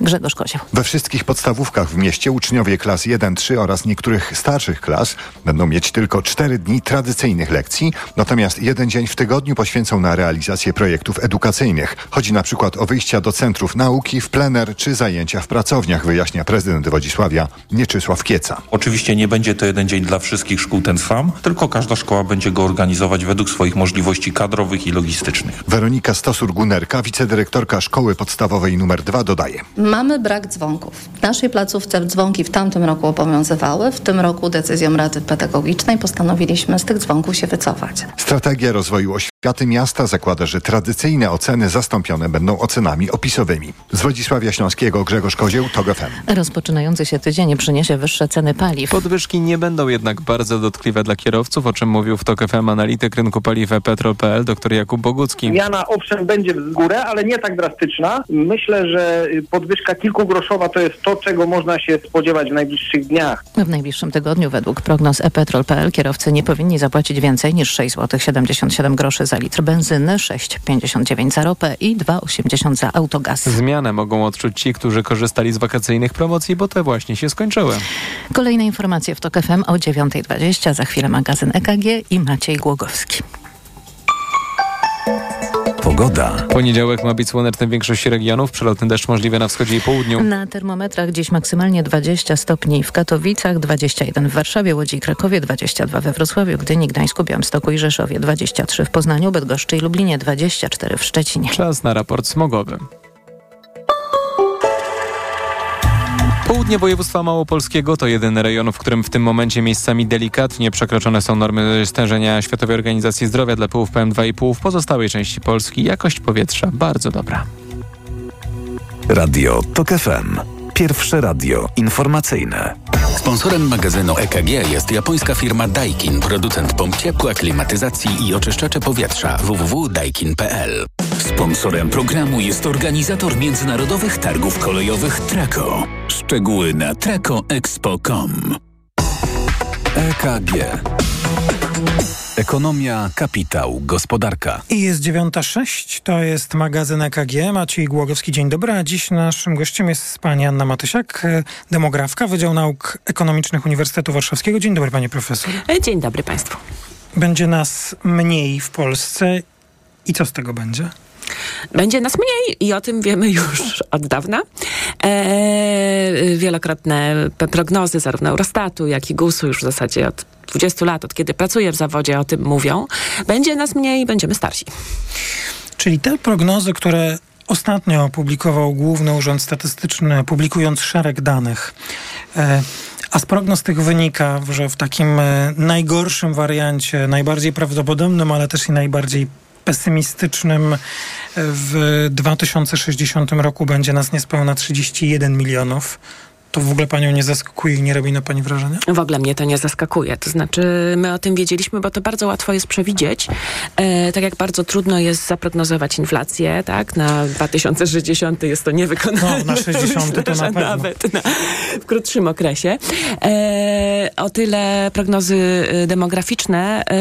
Grzegorz Kozioł. We wszystkich podstawówkach w mieście uczniowie klas 1-3 oraz niektórych starszych klas będą mieć tylko 4 dni tradycyjnych lekcji, natomiast jeden dzień w tygodniu poświęcą na realizację projektów edukacyjnych. Chodzi na przykład o wyjścia do centrów nauki, w plener czy zajęcia w pracowniach, wyjaśnia prezydent Wodzisławia Mieczysław Kieca. Oczywiście nie będzie to jeden dzień dla wszystkich szkół ten sam, tylko każda szkoła będzie go organizować według swoich możliwości kadrowych i logistycznych. Weronika Stosur-Gunerka, wicedyrektorka Szkoły Podstawowej nr 2 dodaje. Mamy brak dzwonków. W naszej placówce dzwonki w tamtym roku obowiązywały. W tym roku decyzją Rady Pedagogicznej postanowiliśmy z tych dzwonków się wycofać. Strategia rozwoju oświaty miasta zakłada, że tradycyjne oceny zastąpione będą ocenami opisowymi. Z Wodzisławia Śląskiego Grzegorz Kozieł, TOG FM. Rozpoczynający się tydzień przyniesie wyższe ceny paliw. Podwyżki nie będą jednak bardzo dotkliwe dla kierowców, o czym mówił w TOK FM analityk rynku paliw Petrol.pl dr Jakub Bogucki. Zmiana owszem będzie w górę, ale nie tak drastyczna. Myślę, że podwyżka kilkugroszowa to jest to, czego można się spodziewać w najbliższych dniach. W najbliższym tygodniu według prognoz ePetrol.pl kierowcy nie powinni zapłacić więcej niż 6 zł 77 groszy za litr benzyny, 6,59 za ropę i 2,80 za autogaz. Zmianę mogą odczuć ci, którzy korzystali z wakacyjnych promocji, bo te właśnie się skończyły. Kolejne informacje w TOK FM o 9.20. Za chwilę magazyn EKG i Maciej Głogowski. Pogoda. Poniedziałek ma być słoneczny w większości regionów. Przelotny deszcz możliwy na wschodzie i południu. Na termometrach dziś maksymalnie 20 stopni w Katowicach, 21 w Warszawie, Łodzi i Krakowie, 22 we Wrocławiu, Gdyni, Gdańsku, Białymstoku i Rzeszowie, 23 w Poznaniu, Bydgoszczy i Lublinie, 24 w Szczecinie. Czas na raport smogowy. Południe województwa małopolskiego to jedyny rejon, w którym w tym momencie miejscami delikatnie przekroczone są normy stężenia Światowej Organizacji Zdrowia dla pyłów PM2,5. W pozostałej części Polski jakość powietrza bardzo dobra. Radio TOK FM. Pierwsze radio informacyjne. Sponsorem magazynu EKG jest japońska firma Daikin, producent pomp ciepła, klimatyzacji i oczyszczacze powietrza www.daikin.pl. Sponsorem programu jest organizator międzynarodowych targów kolejowych Traco. Szczegóły na tracoexpo.com. EKG. Ekonomia, kapitał, gospodarka. I jest 9.06, to jest magazyn EKG. Maciej Głogowski, dzień dobry. A dziś naszym gościem jest pani Anna Matysiak, demografka, Wydział Nauk Ekonomicznych Uniwersytetu Warszawskiego. Dzień dobry, panie profesor. Dzień dobry państwu. Będzie nas mniej w Polsce i co z tego będzie? Będzie nas mniej i o tym wiemy już od dawna. Eee, wielokrotne prognozy zarówno Eurostatu, jak i GUS-u już w zasadzie od 20 lat, od kiedy pracuję w zawodzie, o tym mówią. Będzie nas mniej, będziemy starsi. Czyli te prognozy, które ostatnio opublikował Główny Urząd Statystyczny, publikując szereg danych, e, a z prognoz tych wynika, że w takim e, najgorszym wariancie, najbardziej prawdopodobnym, ale też i najbardziej pesymistycznym w 2060 roku będzie nas niespełna 31 milionów. To w ogóle panią nie zaskakuje i nie robi na pani wrażenia? W ogóle mnie to nie zaskakuje. To znaczy, my o tym wiedzieliśmy, bo to bardzo łatwo jest przewidzieć. E, tak jak bardzo trudno jest zaprognozować inflację, tak? Na 2060 jest to niewykonalne. No, na 60 to na. Nawet na, w krótszym okresie. E, o tyle prognozy demograficzne e,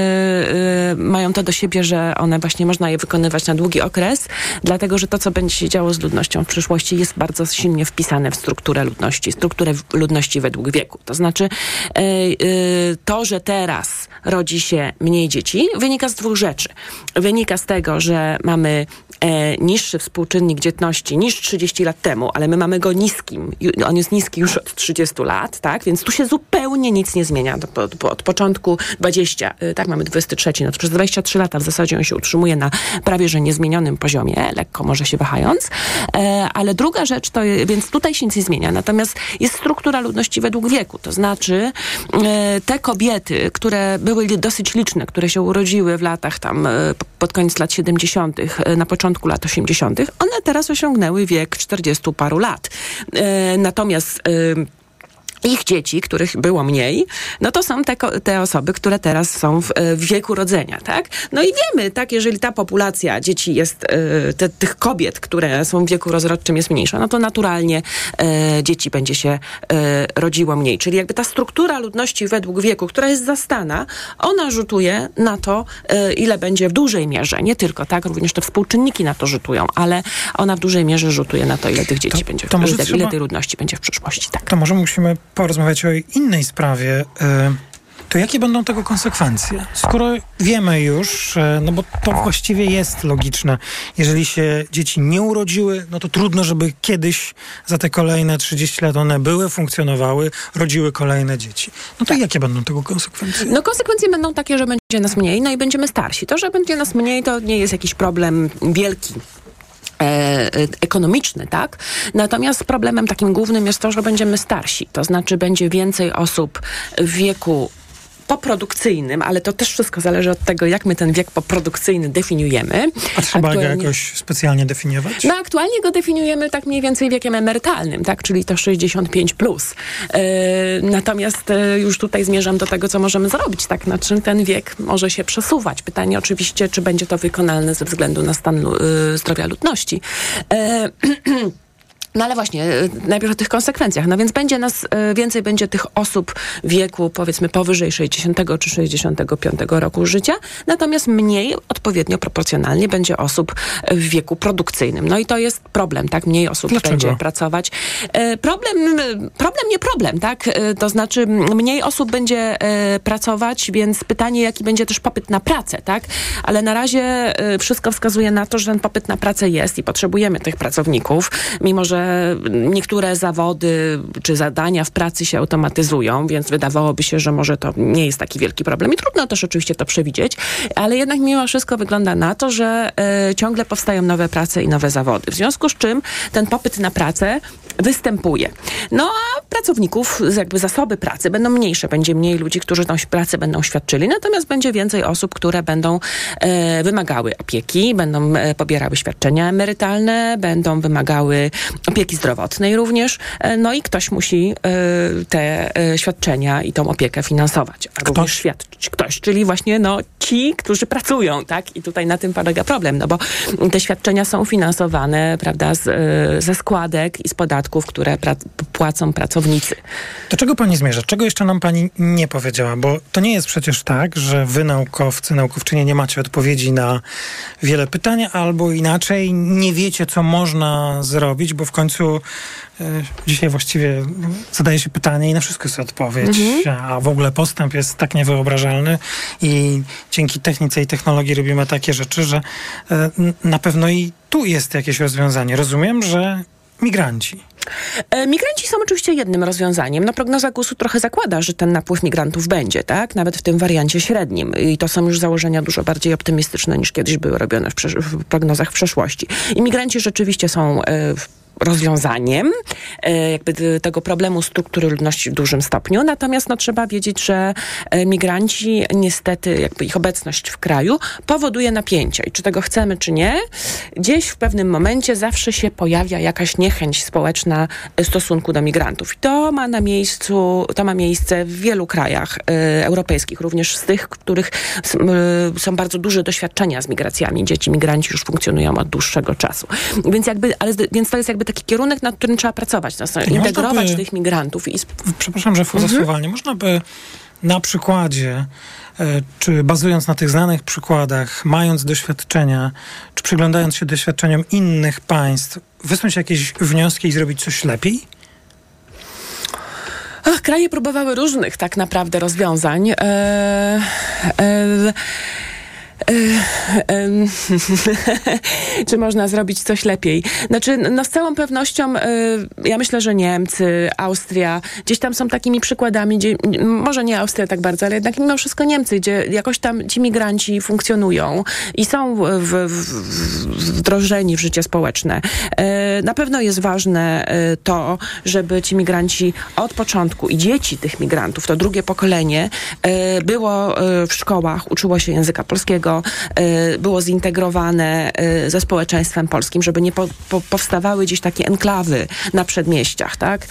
e, mają to do siebie, że one właśnie można je wykonywać na długi okres, dlatego, że to, co będzie się działo z ludnością w przyszłości jest bardzo silnie wpisane w strukturę ludności strukturę ludności według wieku. To znaczy e, e, to, że teraz rodzi się mniej dzieci, wynika z dwóch rzeczy. Wynika z tego, że mamy e, niższy współczynnik dzietności niż 30 lat temu, ale my mamy go niskim. On jest niski już od 30 lat, tak? Więc tu się zupełnie nic nie zmienia. Od, od początku 20, tak? Mamy 23, no to przez 23 lata w zasadzie on się utrzymuje na prawie, że niezmienionym poziomie, lekko może się wahając. Ale druga rzecz to, więc tutaj się nic nie zmienia. Natomiast jest struktura ludności według wieku. To znaczy e, te kobiety, które były dosyć liczne, które się urodziły w latach tam e, pod koniec lat 70., e, na początku lat 80., one teraz osiągnęły wiek 40 paru lat. Natomiast ich dzieci, których było mniej, no to są te, te osoby, które teraz są w, w, wieku rodzenia, tak? No i wiemy, tak, jeżeli ta populacja dzieci jest, te, tych kobiet, które są w wieku rozrodczym jest mniejsza, no to naturalnie e, dzieci będzie się e, rodziło mniej. Czyli jakby ta struktura ludności według wieku, która jest zastana, ona rzutuje na to, e, ile będzie w dużej mierze, nie tylko, tak, również te współczynniki na to rzutują, ale ona w dużej mierze rzutuje na to, ile tych dzieci to, będzie, to ile, trzeba... ile tej ludności będzie w przyszłości, tak. To może musimy porozmawiać o innej sprawie. E, to jakie będą tego konsekwencje? Skoro wiemy już, no bo to właściwie jest logiczne, jeżeli się dzieci nie urodziły, no to trudno, żeby kiedyś za te kolejne 30 lat one były, funkcjonowały, rodziły kolejne dzieci. No to tak. jakie będą tego konsekwencje? No konsekwencje będą takie, że będzie nas mniej, no i będziemy starsi. To, że będzie nas mniej, to nie jest jakiś problem wielki ekonomiczny, tak? Natomiast problemem takim głównym jest to, że będziemy starsi. To znaczy będzie więcej osób w wieku poprodukcyjnym, ale to też wszystko zależy od tego, jak my ten wiek poprodukcyjny definiujemy. A trzeba aktualnie... go jakoś specjalnie definiować? No aktualnie go definiujemy tak mniej więcej wiekiem emerytalnym, tak, czyli to 65+. Plus. Yy, natomiast yy, już tutaj zmierzam do tego, co możemy zrobić, tak, na czym ten wiek może się przesuwać. Pytanie oczywiście, czy będzie to wykonalne ze względu na stan yy, zdrowia ludności. No ale właśnie, e, najpierw o tych konsekwencjach. No więc będzie nas, e, więcej będzie tych osób w wieku powiedzmy powyżej 60 czy 65 roku życia, natomiast mniej odpowiednio proporcjonalnie będzie osób w wieku produkcyjnym. No i to jest problem, tak? Mniej osób Dlaczego? będzie pracować. E, problem, problem nie problem, tak? To znaczy mniej osób będzie pracować, więc pytanie, jaki będzie też popyt na pracę, tak? Ale na razie wszystko wskazuje na to, że ten popyt na pracę jest i potrzebujemy tych pracowników, mimo że niektóre zawody czy zadania w pracy się automatyzują, więc wydawałoby się, że może to nie jest taki wielki problem i trudno też oczywiście to przewidzieć, ale jednak mimo wszystko wygląda na to, że y, ciągle powstają nowe prace i nowe zawody. W związku z czym ten popyt na pracę występuje. No a pracowników, jakby zasoby pracy będą mniejsze, będzie mniej ludzi, którzy tą pracę będą świadczyli, natomiast będzie więcej osób, które będą e, wymagały opieki, będą e, pobierały świadczenia emerytalne, będą wymagały opieki zdrowotnej również, e, no i ktoś musi e, te e, świadczenia i tą opiekę finansować, a ktoś? również świadczyć. Ktoś, czyli właśnie no, ci, którzy pracują, tak? I tutaj na tym polega problem, no bo te świadczenia są finansowane, prawda, z, ze składek i z podatków, które pra płacą pracownicy. Do czego pani zmierza? Czego jeszcze nam pani nie powiedziała? Bo to nie jest przecież tak, że wy naukowcy, naukowczynie nie macie odpowiedzi na wiele pytań, albo inaczej nie wiecie, co można zrobić, bo w końcu e, dzisiaj właściwie zadaje się pytanie i na wszystko jest odpowiedź, mhm. a w ogóle postęp jest tak niewyobrażalny i dzięki technice i technologii robimy takie rzeczy, że e, na pewno i tu jest jakieś rozwiązanie. Rozumiem, że migranci. E, migranci są oczywiście jednym rozwiązaniem. No prognoza GUS-u trochę zakłada, że ten napływ migrantów będzie, tak? Nawet w tym wariancie średnim. I to są już założenia dużo bardziej optymistyczne niż kiedyś były robione w, w prognozach w przeszłości. Imigranci rzeczywiście są w rozwiązaniem e, jakby tego problemu struktury ludności w dużym stopniu. Natomiast no, trzeba wiedzieć, że e, migranci niestety jakby ich obecność w kraju powoduje napięcia i czy tego chcemy, czy nie, gdzieś w pewnym momencie zawsze się pojawia jakaś niechęć społeczna w stosunku do migrantów. I to ma na miejscu, to ma miejsce w wielu krajach e, europejskich, również z tych, których są bardzo duże doświadczenia z migracjami. Dzieci migranci już funkcjonują od dłuższego czasu. Więc jakby, ale, więc to jest jakby taki kierunek, nad którym trzeba pracować, to znaczy integrować by, tych migrantów. I... Przepraszam, że mhm. słowalnie. Można by na przykładzie, e, czy bazując na tych znanych przykładach, mając doświadczenia, czy przyglądając się doświadczeniom innych państw, wysnuć jakieś wnioski i zrobić coś lepiej? Ach, kraje próbowały różnych tak naprawdę rozwiązań. Eee, eee, czy można zrobić coś lepiej? Znaczy, no z całą pewnością e, ja myślę, że Niemcy, Austria gdzieś tam są takimi przykładami, gdzie, może nie Austria tak bardzo, ale jednak mimo wszystko Niemcy, gdzie jakoś tam ci migranci funkcjonują i są w, w, wdrożeni w życie społeczne. E, na pewno jest ważne e, to, żeby ci migranci od początku i dzieci tych migrantów, to drugie pokolenie, było w szkołach, uczyło się języka polskiego, polskiego było zintegrowane ze społeczeństwem polskim, żeby nie po, po, powstawały gdzieś takie enklawy na przedmieściach, tak?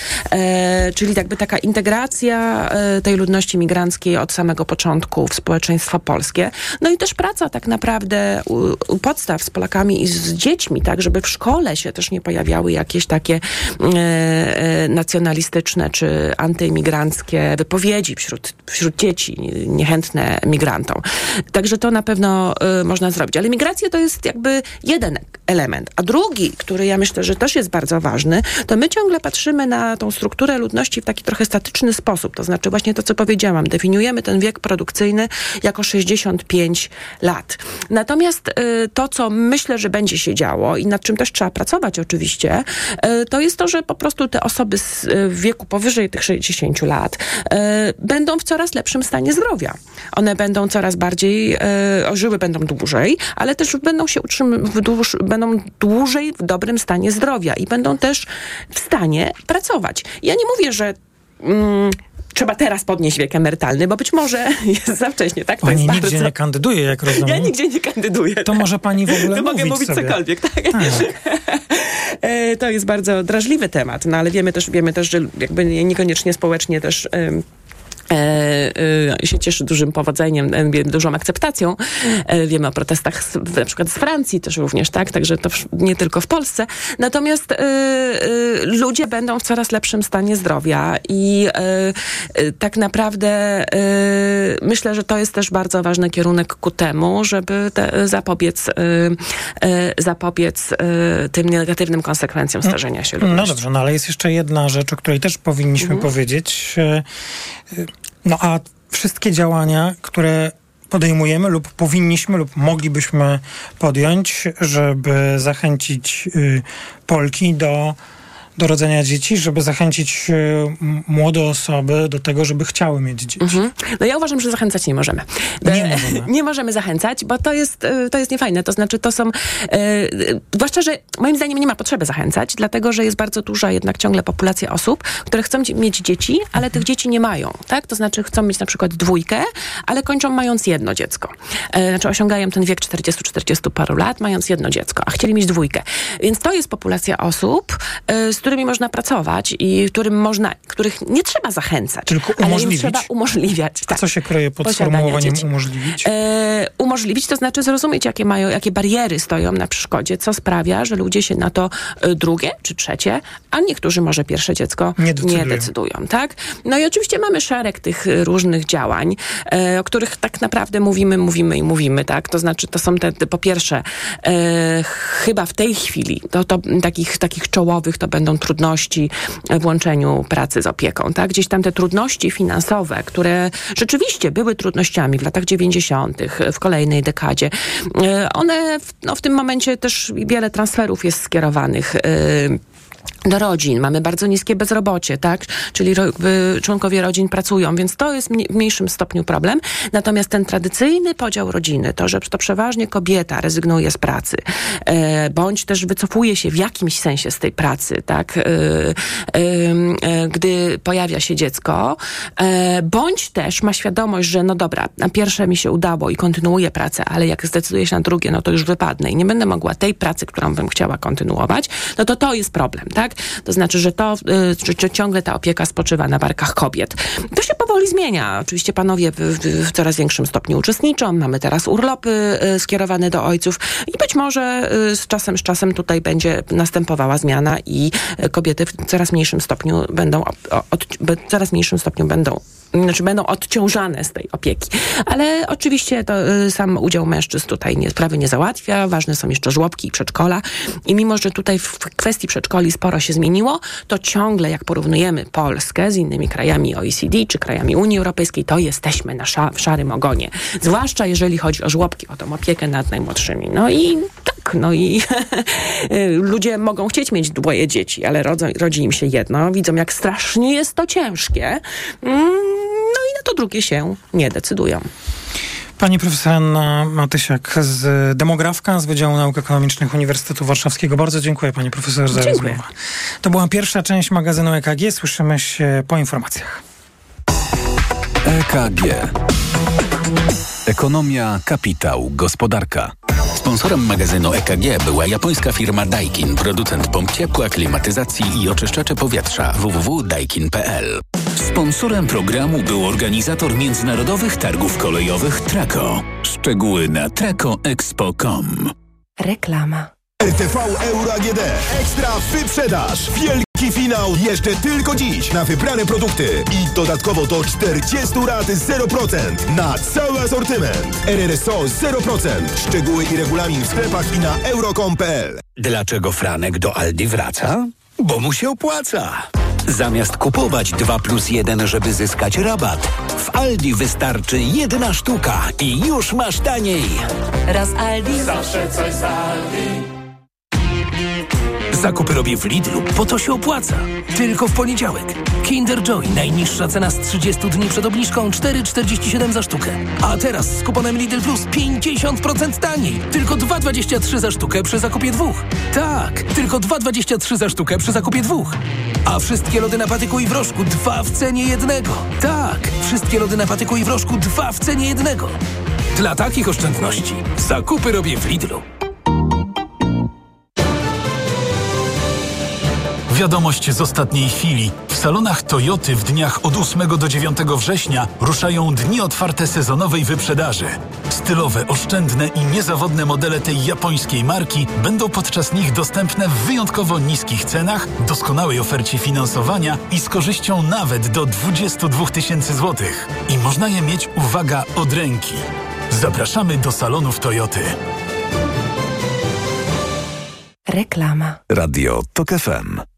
Czyli jakby taka integracja tej ludności migranckiej od samego początku w społeczeństwo polskie. No i też praca tak naprawdę u, u podstaw z Polakami i z dziećmi, tak, żeby w szkole się też nie pojawiały jakieś takie e, nacjonalistyczne czy antyimigranckie wypowiedzi wśród, wśród dzieci niechętne migrantom. Także to na pewno y, można zrobić. Ale migracja to jest jakby jeden element. A drugi, który ja myślę, że też jest bardzo ważny, to my ciągle patrzymy na tą strukturę ludności w taki trochę statyczny sposób. To znaczy właśnie to, co powiedziałam. Definiujemy ten wiek produkcyjny jako 65 lat. Natomiast y, to, co myślę, że będzie się działo i nad czym też trzeba pracować oczywiście, y, to jest to, że po prostu te osoby y, w wieku powyżej tych 60 lat będą w coraz lepszym stanie zdrowia. One będą coraz bardziej, żyły będą dłużej, ale też będą się utrzymywać, będą dłużej w dobrym stanie zdrowia i będą też w stanie pracować. Ja nie mówię, że mm, trzeba teraz podnieść wiek emerytalny, bo być może jest za wcześnie, tak? To pani nigdzie bardzo... nie kandyduje, jak rozumiem. Ja nigdzie nie kandyduję. To tak. może pani w ogóle to mówić mogę mówić sobie. cokolwiek, tak? tak. to jest bardzo drażliwy temat, no ale wiemy też, wiemy też, że jakby niekoniecznie społecznie też E, e, się cieszy dużym powodzeniem, e, dużą akceptacją. Wiemy o protestach z, na przykład z Francji też również, tak? Także to nie tylko w Polsce. Natomiast ludzie będą w coraz lepszym stanie zdrowia i tak naprawdę myślę, że to jest też bardzo ważny kierunek ku temu, żeby te, zapobiec, zapobiec tym negatywnym konsekwencjom starzenia się ludności. No dobrze, no ale jest jeszcze jedna rzecz, o której też powinniśmy mhm. powiedzieć. No a wszystkie działania, które podejmujemy lub powinniśmy lub moglibyśmy podjąć, żeby zachęcić y, Polki do do rodzenia dzieci, żeby zachęcić e, młode osoby do tego, żeby chciały mieć dzieci? Mhm. No ja uważam, że zachęcać nie możemy. Nie możemy. nie możemy zachęcać, bo to jest, e, to jest niefajne. To znaczy, to są... E, zwłaszcza, że moim zdaniem nie ma potrzeby zachęcać, dlatego, że jest bardzo duża jednak ciągle populacja osób, które chcą mieć dzieci, ale mhm. tych dzieci nie mają, tak? To znaczy chcą mieć na przykład dwójkę, ale kończą mając jedno dziecko. E, znaczy osiągają ten wiek 40-40 paru lat, mając jedno dziecko, a chcieli mieć dwójkę. Więc to jest populacja osób, e, z którymi można pracować i którym można, których nie trzeba zachęcać, Tylko umożliwić. ale im trzeba umożliwiać. Tak, A co się kryje pod sformułowaniem umożliwić? E, umożliwić to znaczy zrozumieć, jakie mają, jakie bariery stoją na przeszkodzie, co sprawia, że ludzie się na to e, drugie czy trzecie, a niektórzy może pierwsze dziecko nie decydują. Nie decydują tak? No i oczywiście mamy szereg tych różnych działań, e, o których tak naprawdę mówimy, mówimy i mówimy, tak? To znaczy, to są te, te po pierwsze, e, chyba w tej chwili, to, to takich, takich czołowych to będą trudności w łączeniu pracy z opieką. Tak? Gdzieś tam te trudności finansowe, które rzeczywiście były trudnościami w latach 90., w kolejnej dekadzie, e, one w, no, w tym momencie też wiele transferów jest skierowanych. Yy, do rodzin. Mamy bardzo niskie bezrobocie, tak? Czyli ro, członkowie rodzin pracują, więc to jest w mniejszym stopniu problem. Natomiast ten tradycyjny podział rodziny, to, że to przeważnie kobieta rezygnuje z pracy, e, bądź też wycofuje się w jakimś sensie z tej pracy, tak? E, gdy pojawia się dziecko, bądź też ma świadomość, że no dobra, na pierwsze mi się udało i kontynuuję pracę, ale jak zdecyduję się na drugie, no to już wypadnę i nie będę mogła tej pracy, którą bym chciała kontynuować, no to to jest problem, tak? To znaczy, że to, że, y, że ciągle ta opieka spoczywa na barkach kobiet. To się powoli zmienia. Oczywiście panowie w, w, coraz większym stopniu uczestniczą. Mamy teraz urlopy y, skierowane do ojców i być może y, z czasem, z czasem tutaj będzie następowała zmiana i kobiety w coraz mniejszym stopniu będą, od, coraz mniejszym stopniu będą znaczy będą odciążane z tej opieki. Ale oczywiście to y, sam udział mężczyzn tutaj nie, sprawy nie załatwia. Ważne są jeszcze żłobki i przedszkola. I mimo, że tutaj w kwestii przedszkoli sporo się zmieniło, to ciągle jak porównujemy Polskę z innymi krajami OECD czy krajami Unii Europejskiej, to jesteśmy na szarym ogonie. Zwłaszcza jeżeli chodzi o żłobki, o tą opiekę nad najmłodszymi. No i tak, no i ludzie mogą chcieć mieć dwoje dzieci, ale rodzą, rodzi im się jedno. Widzą, jak strasznie jest to ciężkie. Mm no i na to drugie się nie decydują. Pani profesor Anna Matysiak, z demografka z Wydziału Nauk Ekonomicznych Uniwersytetu Warszawskiego. Bardzo dziękuję pani profesor za dziękuję. rozmowę. To była pierwsza część magazynu EKG. Słyszymy się po informacjach. EKG. Ekonomia, kapitał, gospodarka. Sponsorem magazynu EKG była japońska firma Daikin, producent pomp ciepła, klimatyzacji i oczyszczacze powietrza www.daikin.pl. Sponsorem programu był organizator międzynarodowych targów kolejowych Traco. Szczegóły na tracoexpo.com. Reklama. RTV Euro AGD. Ekstra wyprzedaż. Wielki finał jeszcze tylko dziś na wybrane produkty i dodatkowo do 40 rat 0% na cały asortyment. RRSO 0%. Szczegóły i regulamin w sklepach i na euro.com.pl. Dlaczego Franek do Aldi wraca? Bo mu się opłaca. Zamiast kupować 2 plus 1, żeby zyskać rabat, w Aldi wystarczy jedna sztuka i już masz taniej. Raz Aldi. Zawsze coś z Aldi. Zakupy robię w Lidlu, bo to się opłaca. Tylko w poniedziałek. Kinder Joy, najniższa cena z 30 dni przed obniżką 4,47 za sztukę. A teraz z kuponem Lidl Plus 50% taniej. Tylko 2,23 za sztukę przy zakupie dwóch. Tak, tylko 2,23 za sztukę przy zakupie dwóch. A wszystkie lody na patyku i w rożku dwa w cenie jednego. Tak, wszystkie lody na patyku i w rożku dwa w cenie jednego. Dla takich oszczędności zakupy robię w Lidlu. Wiadomość z ostatniej chwili. W salonach Toyoty w dniach od 8 do 9 września ruszają dni otwarte sezonowej wyprzedaży. Stylowe, oszczędne i niezawodne modele tej japońskiej marki będą podczas nich dostępne w wyjątkowo niskich cenach, doskonałej ofercie finansowania i z korzyścią nawet do 22 tysięcy złotych. I można je mieć, uwaga, od ręki. Zapraszamy do salonów Toyoty. Reklama. Radio TOK FM.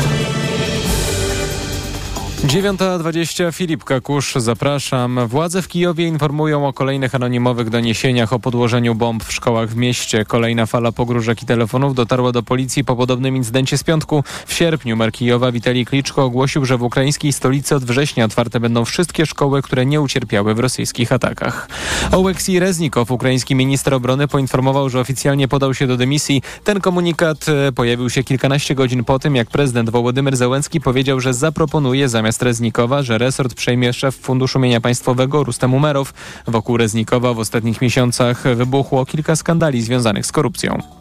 9.20 Filip Kakusz, zapraszam. Władze w Kijowie informują o kolejnych anonimowych doniesieniach o podłożeniu bomb w szkołach w mieście. Kolejna fala pogróżek i telefonów dotarła do policji po podobnym incydencie z piątku. W sierpniu mer Kijowa Witalij Kliczko ogłosił, że w ukraińskiej stolicy od września otwarte będą wszystkie szkoły, które nie ucierpiały w rosyjskich atakach. Oleksij Reznikow, ukraiński minister obrony, poinformował, że oficjalnie podał się do dymisji. Ten komunikat e, pojawił się kilkanaście godzin po tym, jak prezydent Wołodymyr Zełenski powiedział, że zaproponuje zamiast Reznikowa, że resort przejmie szef Funduszu Mienia Państwowego Rustem Umerow. Wokół Reznikowa w ostatnich miesiącach wybuchło kilka skandali związanych z korupcją.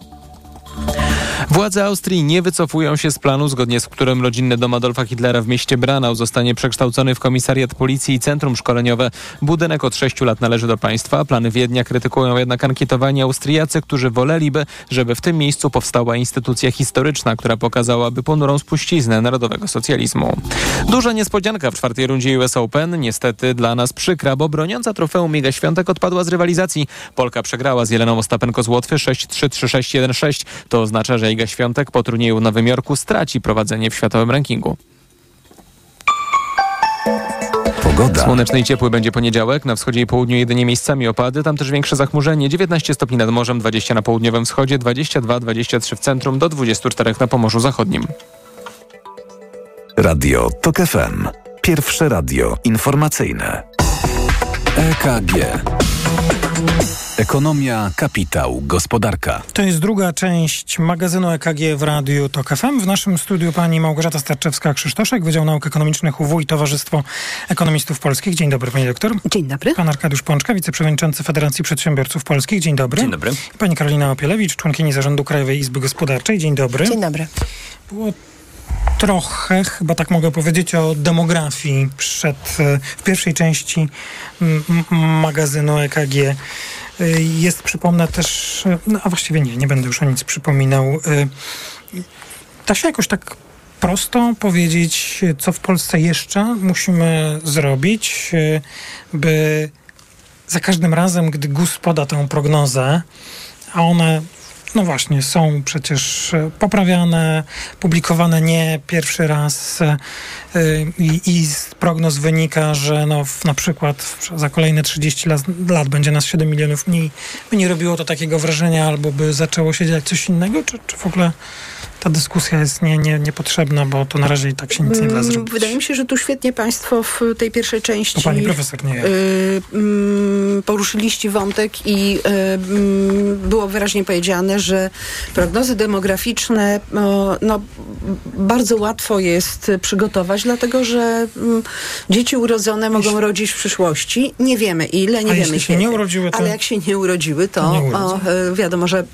Władze Austrii nie wycofują się z planu, zgodnie z którym rodzinny dom Adolfa Hitlera w mieście Branau zostanie przekształcony w komisariat policji i centrum szkoleniowe. Budynek od sześciu lat należy do państwa. Plany Wiednia krytykują jednak ankietowani Austriacy, którzy woleliby, żeby w tym miejscu powstała instytucja historyczna, która pokazałaby ponurą spuściznę narodowego socjalizmu. Duża niespodzianka w czwartej rundzie US Open. Niestety dla nas przykra, bo broniąca trofeum Miga Świątek odpadła z rywalizacji. Polka przegrała z Jeleną Ostapenko z Łotwy 6-3, 3-6, 1-6. To oznacza, że Iga Świątek po turnieju w Nowym Jorku straci prowadzenie w światowym rankingu. Pogoda. Słoneczny i ciepły będzie poniedziałek. Na wschodzie i południu jedynie miejscami opady. Tam też większe zachmurzenie. 19 stopni nad morzem, 20 na południowym wschodzie, 22-23 w centrum, do 24 na Pomorzu Zachodnim. Radio TOK FM. Pierwsze radio informacyjne. EKG. Ekonomia, kapitał, gospodarka. To jest druga część magazynu EKG w Radiu TOK FM. W naszym studiu pani Małgorzata Starczewska-Krzysztoszek, Wydział Nauk Ekonomicznych UW i Towarzystwo Ekonomistów Polskich. Dzień dobry pani doktor. Dzień dobry. Pan Arkadiusz Pączka, wiceprzewodniczący Federacji Przedsiębiorców Polskich. Dzień dobry. Dzień dobry. Pani Karolina Opielewicz, członkini Zarządu Krajowej Izby Gospodarczej. Dzień dobry. Dzień dobry. Było trochę, chyba tak mogę powiedzieć, o demografii przed, e, w pierwszej części magazynu EKG. E, Jest, przypomnę też, no a właściwie nie, nie będę już o nic przypominał. E, Da się jakoś tak prosto powiedzieć, co w Polsce jeszcze musimy zrobić, e, by za każdym razem, gdy GUS poda tę prognozę, a one no właśnie, są przecież e, poprawiane, publikowane nie pierwszy raz e, i, i z prognoz wynika, że no, w, na przykład za kolejne 30 lat, lat będzie nas 7 milionów mniej. By nie robiło to takiego wrażenia, albo by zaczęło się dziać coś innego, czy, czy w ogóle ta dyskusja jest nie, nie, niepotrzebna, bo to na razie i tak się nic nie da Mm, zrobić. Wydaje mi się, że tu świetnie Państwo w tej pierwszej części To pani profesor, nie ja. y, mm, poruszyliście wątek i y, mm, było wyraźnie powiedziane, że prognozy demograficzne no, bardzo łatwo jest przygotować, dlatego że dzieci urodzone mogą rodzić w przyszłości. Nie wiemy ile, nie A wiemy się nie urodziły, to- Ale jak się nie urodziły, to Nie o, e, wiadomo, że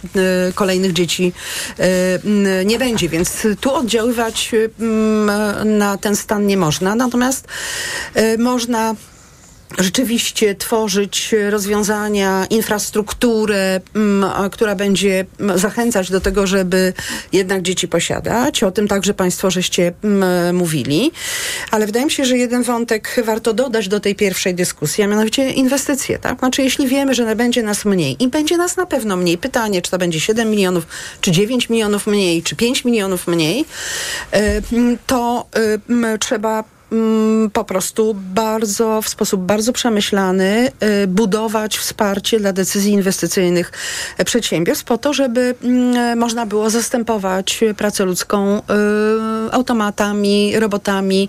kolejnych dzieci e, m, nie będzie, więc tu oddziaływać m, na ten stan nie można. Natomiast e, można rzeczywiście tworzyć rozwiązania, infrastrukturę, m, a, która będzie m, zachęcać do tego, żeby jednak dzieci posiadać. O tym także Państwo żeście m, mówili. Ale wydaje mi się, że jeden wątek warto dodać do tej pierwszej dyskusji, a mianowicie inwestycje. Tak? Znaczy, jeśli wiemy, że będzie nas mniej i będzie nas na pewno mniej, pytanie, czy to będzie 7 milionów, czy 9 milionów mniej, czy 5 milionów mniej, e, to e, trzeba mm, po prostu bardzo, w sposób bardzo przemyślany y, budować wsparcie dla decyzji inwestycyjnych przedsiębiorstw po to, żeby mm, można było zastępować pracę ludzką y, automatami, robotami.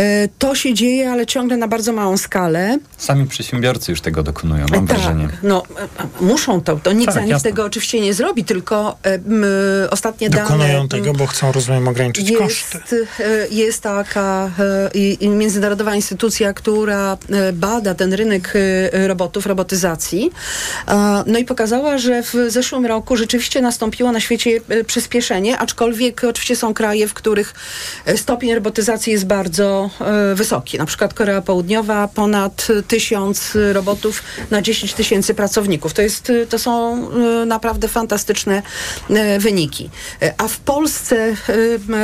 Y, To się dzieje, ale ciągle na bardzo małą skalę. Sami przedsiębiorcy już tego dokonują, mam tak, wrażenie. no e, e, muszą to, to nikt Tak, za nich jasne. tego oczywiście nie zrobi, tylko e, ostatnie Dokonują dane... tego, bo chcą, rozumiem, ograniczyć koszty. Jest, e, jest taka i- i międzynarodowa instytucja, która e, bada ten rynek e, robotów, robotyzacji. E, No i pokazała, że w zeszłym roku rzeczywiście nastąpiło na świecie e, przyspieszenie, aczkolwiek oczywiście są kraje, w których e, stopień robotyzacji jest bardzo e, wysoki. Na przykład Korea Południowa ponad tysiąc robotów na 10 tysięcy pracowników. To, jest, e, to są e, naprawdę fantastyczne e, wyniki. E, A w Polsce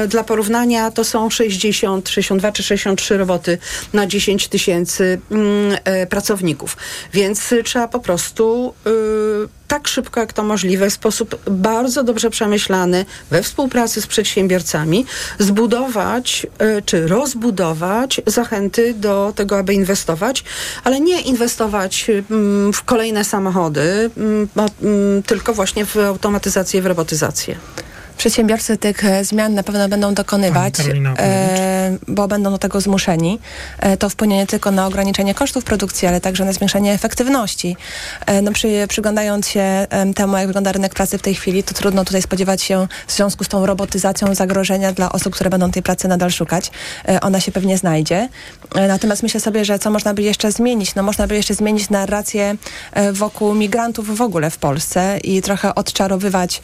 e, dla porównania to są 60, 62 czy 63 roboty na 10 tysięcy mm, e, pracowników. Więc e, trzeba po prostu e, tak szybko jak to możliwe, w sposób bardzo dobrze przemyślany, we współpracy z przedsiębiorcami, zbudować e, czy rozbudować zachęty do tego, aby inwestować, ale nie inwestować mm, w kolejne samochody, mm, tylko właśnie w automatyzację, w robotyzację. Przedsiębiorcy tych e, zmian na pewno będą dokonywać, e, bo będą do tego zmuszeni. E, to wpłynie nie tylko na ograniczenie kosztów produkcji, ale także na zwiększenie efektywności. No przy, przyglądając się em, temu, jak wygląda rynek pracy w tej chwili, to trudno tutaj spodziewać się w związku z tą robotyzacją zagrożenia dla osób, które będą tej pracy nadal szukać. Ona się pewnie znajdzie. Natomiast myślę sobie, że co można by jeszcze zmienić? No można by jeszcze zmienić narrację wokół migrantów w ogóle w Polsce i trochę odczarowywać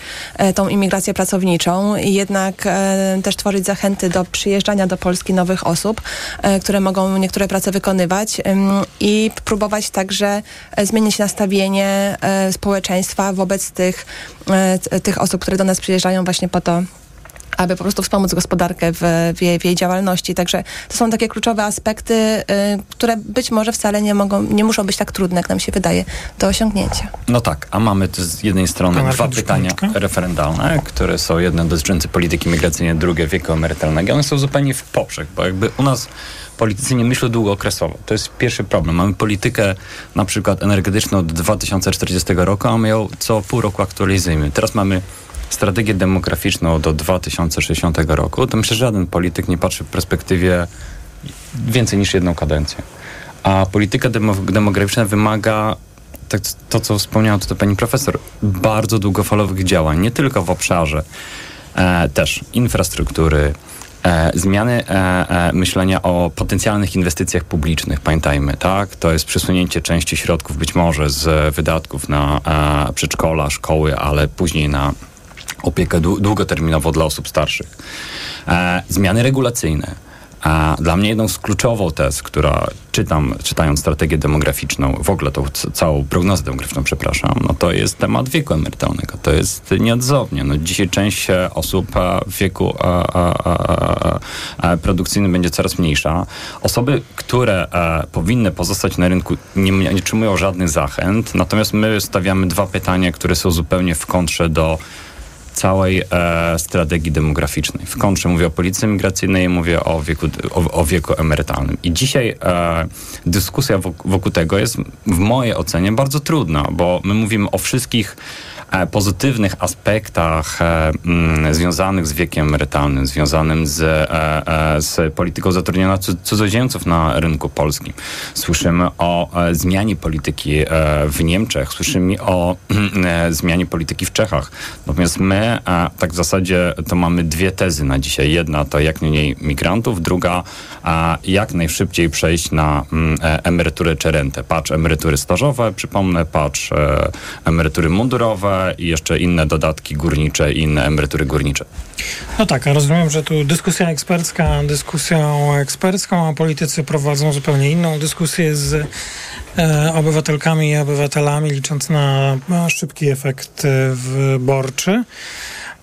tą imigrację pracowniczą i jednak e, też tworzyć zachęty do przyjeżdżania do Polski nowych osób, e, które mogą niektóre prace wykonywać i próbować także e, zmienić nastawienie społeczeństwa wobec tych, tych osób, które do nas przyjeżdżają właśnie po to, aby po prostu wspomóc gospodarkę w, w, jej, w jej działalności. Także to są takie kluczowe aspekty, y, które być może wcale nie mogą, nie muszą być tak trudne, jak nam się wydaje, do osiągnięcia. No tak, a mamy tu z jednej strony Pan dwa pytania referendalne, które są jedne dotyczące polityki migracyjnej, drugie wieku emerytalnego. One są zupełnie w poprzek, bo jakby u nas politycy nie myślą długookresowo. To jest pierwszy problem. Mamy politykę na przykład energetyczną od 2040 roku, a my ją co pół roku aktualizujemy. Teraz mamy strategię demograficzną do 2060 roku. To myślę, że żaden polityk nie patrzy w perspektywie więcej niż jedną kadencję. A polityka demo, demograficzna wymaga tak, to, co wspomniała tutaj pani profesor, bardzo długofalowych działań, nie tylko w obszarze e, też infrastruktury, e, zmiany e, e, myślenia o potencjalnych inwestycjach publicznych, pamiętajmy, tak? To jest przesunięcie części środków być może z wydatków na e, przedszkola, szkoły, ale później na opiekę dłu- długoterminową dla osób starszych. E, zmiany regulacyjne. A dla mnie jedną z kluczową tez, która czytam, czytając strategię demograficzną, w ogóle tą całą prognozę demograficzną, przepraszam, no to jest temat wieku emerytalnego. To jest nieodzownie. No dzisiaj część e, osób e, w wieku e, e, e, e, e, produkcyjnym będzie coraz mniejsza. Osoby, które e, powinny pozostać na rynku, nie, nie otrzymują żadnych zachęt, natomiast my stawiamy dwa pytania, które są zupełnie w kontrze do całej e, strategii demograficznej. W kontrze mówię o polityce migracyjnej mówię o wieku, o, o wieku emerytalnym. I dzisiaj e, dyskusja wokół, wokół tego jest w mojej ocenie bardzo trudna, bo my mówimy o wszystkich pozytywnych aspektach e, mm, związanych z wiekiem emerytalnym, związanym z, e, e, z polityką zatrudnienia cu- cudzoziemców na rynku polskim. Słyszymy o e, zmianie polityki e, w Niemczech, słyszymy o e, zmianie polityki w Czechach. Natomiast my e, tak w zasadzie to mamy dwie tezy na dzisiaj. Jedna to jak mniej migrantów, druga jak najszybciej przejść na mm, e, emeryturę czy rentę. Patrz emerytury stażowe, przypomnę, patrz e, emerytury mundurowe i jeszcze inne dodatki górnicze i inne emerytury górnicze. No tak, rozumiem, że tu dyskusja ekspercka dyskusją ekspercką, a politycy prowadzą zupełnie inną dyskusję z e, obywatelkami i obywatelami, licząc na, na szybki efekt e, wyborczy.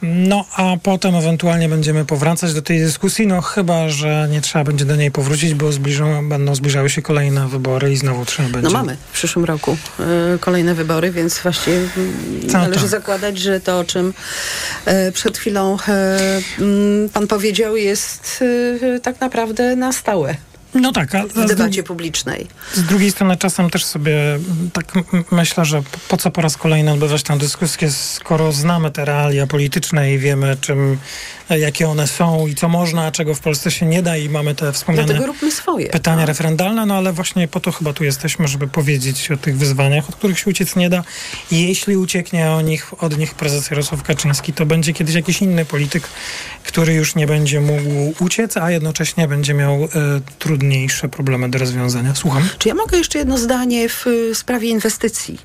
No, a potem ewentualnie będziemy powracać do tej dyskusji, no chyba, że nie trzeba będzie do niej powrócić, bo zbliżą, będą zbliżały się kolejne wybory i znowu trzeba będzie... No mamy w przyszłym roku e, kolejne wybory, więc właściwie mm, Co należy tak? zakładać, że to, o czym e, przed chwilą e, mm, pan powiedział, jest e, tak naprawdę na stałe No tak, a w debacie publicznej. z drugiej strony czasem też sobie mm, tak myślę, że po- co po raz kolejny odbywać tę dyskusję, skoro znamy te realia polityczne i wiemy, czym, jakie one są i co można, a czego w Polsce się nie da i mamy te wspomniane swoje. pytania referendalne, no ale właśnie po to chyba tu jesteśmy, żeby powiedzieć o tych wyzwaniach, od których się uciec nie da. I jeśli ucieknie o nich, od nich prezes Jarosław Kaczyński, to będzie kiedyś jakiś inny polityk, który już nie będzie mógł uciec, a jednocześnie będzie miał e, trudniejsze problemy do rozwiązania. Słucham. Czy ja mogę jeszcze jedno zdanie w y, sprawie inwestycji?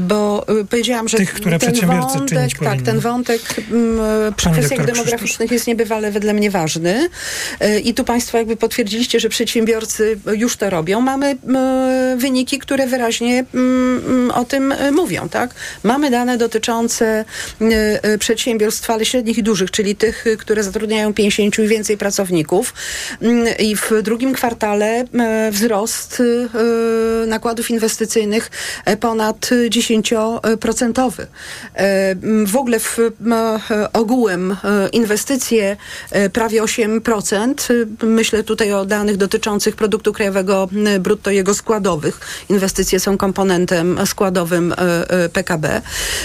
Bo powiedziałam, że Tych, które ten przedsiębiorcy wątek, czynić tak, powinni. ten wątek mm, przy Pani kwestiach doktor demograficznych jest niebywale wedle mnie ważny. Y, I tu Państwo jakby potwierdziliście, że przedsiębiorcy już to robią. Mamy wyniki, które wyraźnie o tym y, mówią, tak? Mamy dane dotyczące y, przedsiębiorstw, ale średnich i dużych, czyli tych, które zatrudniają 50 i więcej pracowników. Mm, I w drugim kwartale e, wzrost e, nakładów inwestycyjnych e, ponad 10%. E, m, W ogóle w e, ogółem e, inwestycje e, prawie 8%. E, Myślę tutaj o danych dotyczących produktu krajowego m, brutto jego składowych. Inwestycje są komponentem składowym e, e, PKB.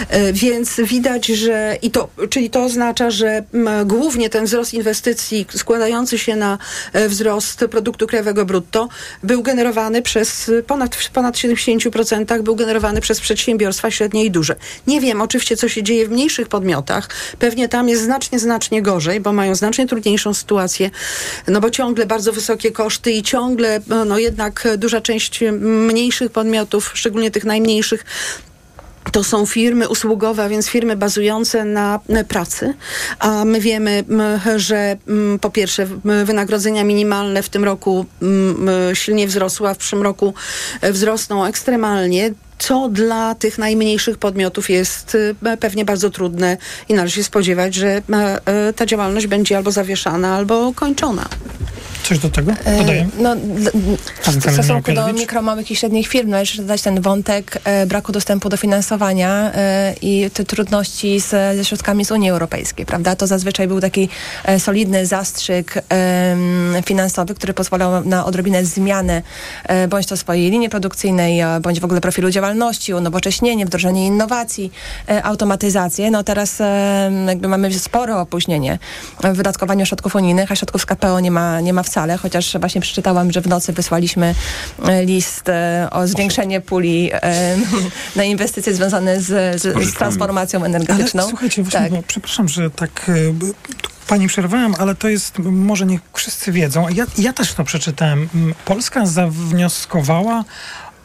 E, Więc widać, że i to, czyli to oznacza, że głównie ten wzrost inwestycji składający się na e, wzrost produktu krajowego brutto był generowany przez e, ponad, ponad 70% był generowany przez przedsiębiorstwa średnie i duże. Nie wiem oczywiście, co się dzieje w mniejszych podmiotach. Pewnie tam jest znacznie, znacznie gorzej, bo mają znacznie trudniejszą sytuację, no bo ciągle bardzo wysokie koszty i ciągle, no jednak duża część mniejszych podmiotów, szczególnie tych najmniejszych, to są firmy usługowe, a więc firmy bazujące na pracy. A my wiemy, że po pierwsze wynagrodzenia minimalne w tym roku silnie wzrosły, a w przyszłym roku e, wzrosną ekstremalnie. Co dla tych najmniejszych podmiotów jest e, pewnie bardzo trudne i należy się spodziewać, że e, e, ta działalność będzie albo zawieszana, albo kończona. Coś do tego E, dodaję? No, d- d- w stosunku do mikro, małych i średnich firm należy dodać ten wątek e, braku dostępu do finansowania e, i te trudności z, ze środkami z Unii Europejskiej, prawda? To zazwyczaj był taki e, solidny zastrzyk finansowy, który pozwalał na odrobinę zmianę e, bądź to swojej linii produkcyjnej, e, bądź w ogóle profilu działalności, unowocześnienie, wdrożenie innowacji, e, automatyzację. No teraz e, jakby mamy spore opóźnienie w wydatkowaniu środków unijnych, a środków z KPO nie ma, nie ma wcale, chociaż właśnie przeczytałam, że w nocy wysłaliśmy e, list e, o zwiększenie puli e, na inwestycje związane z, z, z transformacją energetyczną. Ale słuchajcie, właśnie, Tak. bo, przepraszam, że tak pani przerwałem, ale to jest, może nie wszyscy wiedzą, ja, ja też to przeczytałem. Polska zawnioskowała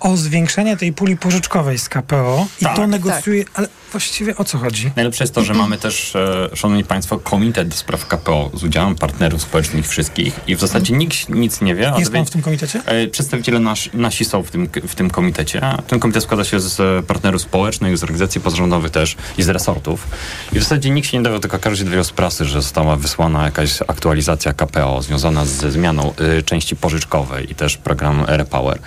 o zwiększenie tej puli pożyczkowej z KPO i Tak, to negocjuje, ale właściwie o co chodzi? Najlepsze jest to, że mamy też, e, szanowni państwo, komitet do spraw KPO z udziałem partnerów społecznych wszystkich i w zasadzie nikt nic nie wie. a Jest pan w tym komitecie? E, Przedstawiciele nasz, nasi są w tym, w tym komitecie. Ten komitet składa się z e, partnerów społecznych, z organizacji pozarządowych też i z resortów. I w zasadzie nikt się nie dowiedział, tylko każdy się dowiedział z prasy, że została wysłana jakaś aktualizacja KPO związana ze zmianą e, części pożyczkowej i też program Repower.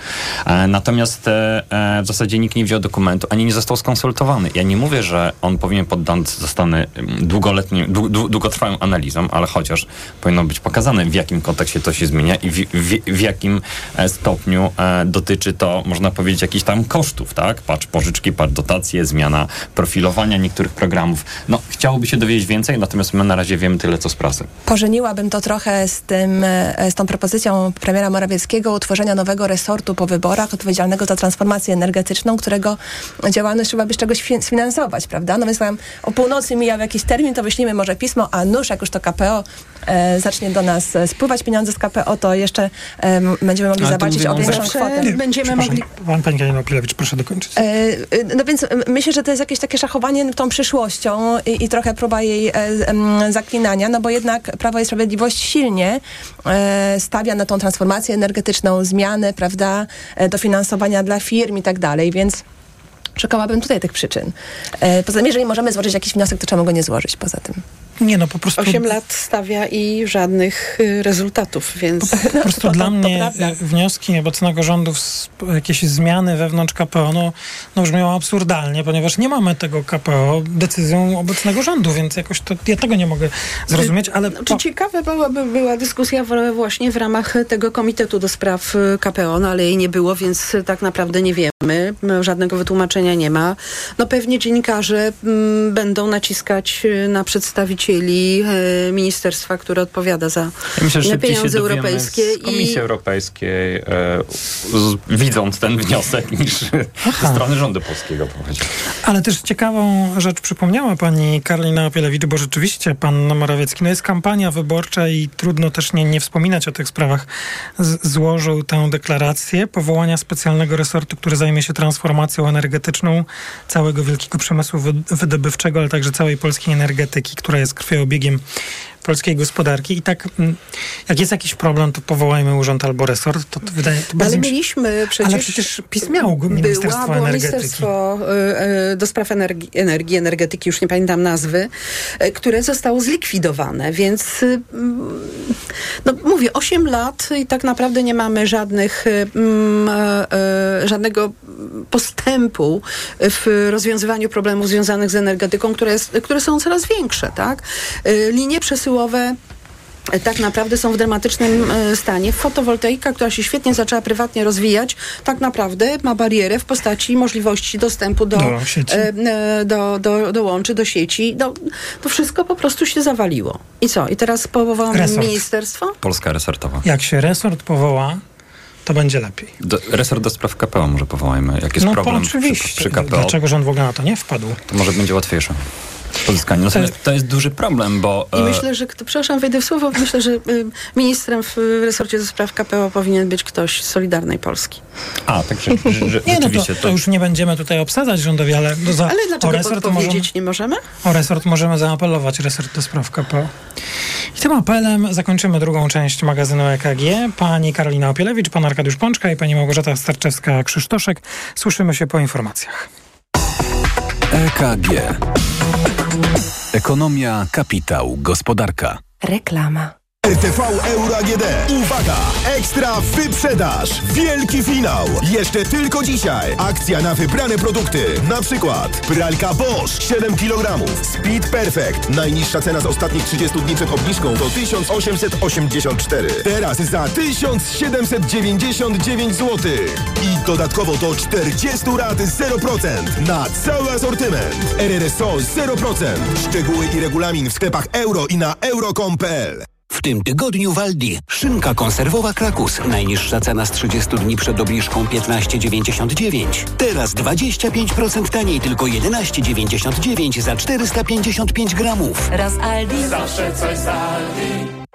E, Natomiast Natomiast e, e, w zasadzie nikt nie wziął dokumentu, ani nie został skonsultowany. Ja nie mówię, że on powinien poddany zostany długoletnim, dłu, długotrwałą analizą, ale chociaż powinno być pokazane, w jakim kontekście to się zmienia i w, w, w jakim e, stopniu e, dotyczy to, można powiedzieć, jakichś tam kosztów, tak? Patrz pożyczki, patrz dotacje, zmiana profilowania niektórych programów. No, chciałoby się dowiedzieć więcej, natomiast my na razie wiemy tyle, co z prasy. Pożeniłabym to trochę z, tym, e, z tą propozycją premiera Morawieckiego utworzenia nowego resortu po wyborach odpowiedzialnego za transformację energetyczną, którego działalność trzeba by z czegoś sfinansować, prawda? No więc o północy mijał jakiś termin, to wyślimy może pismo, a nuż, jak już to KPO e, zacznie do nas e, spływać pieniądze z KPO, to jeszcze e, będziemy mogli zawalczyć o większą kwotę. Będziemy mogli... Pan, pani Kalina Opilewicz, proszę dokończyć. E, no więc myślę, że to jest jakieś takie szachowanie tą przyszłością i, i trochę próba jej e, zaklinania, no bo jednak Prawo i Sprawiedliwość silnie e, stawia na tą transformację energetyczną, zmiany, prawda, dofinansowania dla firm i tak dalej, więc szukałabym tutaj tych przyczyn. Poza tym, jeżeli możemy złożyć jakiś wniosek, to czemu go nie złożyć poza tym? Nie no, po prostu... Osiem lat stawia i żadnych y, rezultatów, więc... Po, po prostu dla mnie y, wnioski obecnego rządu, jakieś zmiany wewnątrz KPO, no, no brzmią absurdalnie, ponieważ nie mamy tego KPO decyzją obecnego rządu, więc jakoś to, ja tego nie mogę zrozumieć, ale... Czy po... ciekawe byłaby była dyskusja właśnie w ramach tego Komitetu do Spraw y, KPO, no ale jej nie było, więc tak naprawdę nie wiemy, żadnego wytłumaczenia nie ma. No pewnie dziennikarze m, mm, będą naciskać na przedstawicieli przedstawicieli e, ministerstwa, które odpowiada za ja myślę, pieniądze europejskie. Z Komisji i... Europejskiej, e, z, widząc ten wniosek, niż ze strony rządu polskiego. Ale też ciekawą rzecz przypomniała pani Karolina Opielewicz, bo rzeczywiście pan Morawiecki, no jest kampania wyborcza i trudno też nie, nie wspominać o tych sprawach, z, złożył tę deklarację powołania specjalnego resortu, który zajmie się transformacją energetyczną całego wielkiego przemysłu wydobywczego, ale także całej polskiej energetyki, która jest krwiobiegiem polskiej gospodarki i tak mm, jak jest jakiś problem, to powołajmy urząd albo resort. To, to wydaje, to ale mieliśmy przecież... Ale przecież PiS miał Ministerstwo była, Energetyki. Ministerstwo y, y, do spraw energii, energii, energetyki, już nie pamiętam nazwy, y, które zostało zlikwidowane, więc no mówię, 8 lat i tak naprawdę nie mamy żadnych mm, żadnego postępu w rozwiązywaniu problemów związanych z energetyką, które, jest, które są coraz większe, tak? Linie przesyłowe e, tak naprawdę są w dramatycznym e, stanie. Fotowoltaika, która się świetnie zaczęła prywatnie rozwijać, tak naprawdę ma barierę w postaci możliwości dostępu do, do, do, do, do łączy, do sieci. No, to wszystko po prostu się zawaliło. I co? I teraz powołamy ministerstwo? Polska resortowa. Jak się resort powoła, to będzie lepiej. Do, resort do spraw KPO może powołajmy. Jak jest no, problem przy, przy KPO? Dlaczego rząd w ogóle na to nie wpadł? To może będzie łatwiejsze Natomiast to jest duży problem, bo... I e, myślę, że, przepraszam, wejdę w słowo, myślę, że y, ministrem w resorcie do spraw KPO powinien być ktoś z Solidarnej Polski. A, tak że, że, nie, no to, to, już nie będziemy tutaj obsadzać rządowi, ale... Do, za, ale dlaczego o resort powiedzieć nie możemy? O resort możemy zaapelować, resort do spraw KPO. I tym apelem zakończymy drugą część magazynu EKG. Pani Karolina Opielewicz, pan Arkadiusz Pączka i pani Małgorzata Starczewska-Krzysztoszek. Słyszymy się po informacjach. EKG. Ekonomia, kapitał, gospodarka. Reklama. RTV Euro AGD. Uwaga! Ekstra wyprzedaż! Wielki finał! Jeszcze tylko dzisiaj. Akcja na wybrane produkty. Na przykład pralka Bosch 7 kg. Speed Perfect. Najniższa cena z ostatnich 30 dni przed obniżką to 1884. Teraz za 1799 zł. I dodatkowo do 40 rat 0% na cały asortyment. RRSO 0%. Szczegóły i regulamin w sklepach euro i na euro.com.pl w tym tygodniu w Aldi. Szynka konserwowa Krakus. Najniższa cena z 30 dni przed obniżką 15,99. Teraz 25% taniej, tylko 11,99 za 455 gramów. Raz Aldi. Zawsze coś z Aldi.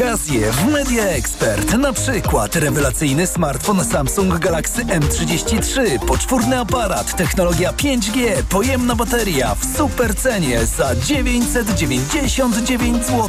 Okazje w Media Expert. Na przykład rewelacyjny smartfon Samsung Galaxy M33, poczwórny aparat, technologia 5G, pojemna bateria w super cenie za 999 zł.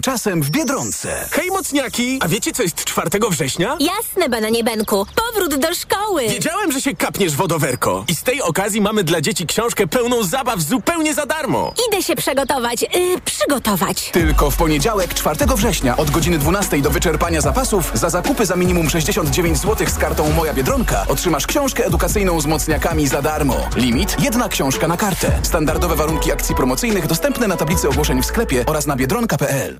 Tymczasem w Biedronce. Hej mocniaki, a wiecie co jest 4 września? Jasne, bananie Benku. Powrót do szkoły. Wiedziałem, że się kapniesz wodowerko. I z tej okazji mamy dla dzieci książkę pełną zabaw zupełnie za darmo. Idę się przygotować. Yy, przygotować. Tylko w poniedziałek 4 września od godziny 12 do wyczerpania zapasów za zakupy za minimum 69 zł z kartą Moja Biedronka otrzymasz książkę edukacyjną z mocniakami za darmo. Limit jedna książka na kartę. Standardowe warunki akcji promocyjnych dostępne na tablicy ogłoszeń w sklepie oraz na biedronka.pl.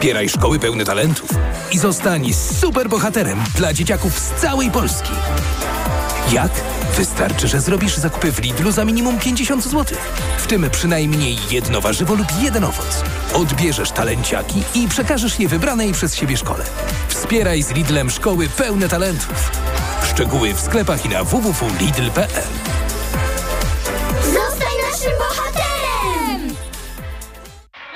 Wspieraj szkoły pełne talentów i zostań super bohaterem dla dzieciaków z całej Polski. Jak? Wystarczy, że zrobisz zakupy w Lidlu za minimum 50 zł. W tym przynajmniej jedno warzywo lub jeden owoc. Odbierzesz talenciaki i przekażesz je wybranej przez siebie szkole. Wspieraj z Lidlem szkoły pełne talentów. Szczegóły w sklepach i na www.lidl.pl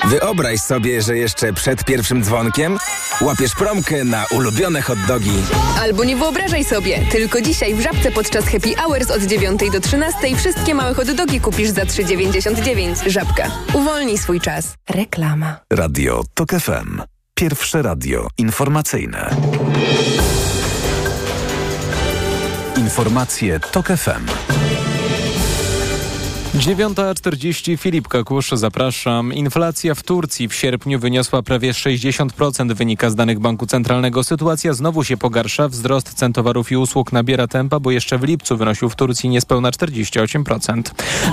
Wyobraź sobie, że jeszcze przed pierwszym dzwonkiem łapiesz promkę na ulubione hot dogi. Albo nie wyobrażaj sobie, tylko dzisiaj w Żabce podczas Happy Hours od 9 do 13 wszystkie małe hot dogi kupisz za 3,99. Żabka. Uwolnij swój czas. Reklama. Radio TOK FM. Pierwsze radio informacyjne. Informacje TOK FM. 9.40 Filip Kakusz, zapraszam. Inflacja w Turcji w sierpniu wyniosła prawie 60%, wynika z danych Banku Centralnego. Sytuacja znowu się pogarsza. Wzrost cen towarów i usług nabiera tempa, bo jeszcze w lipcu wynosił w Turcji niespełna 48%.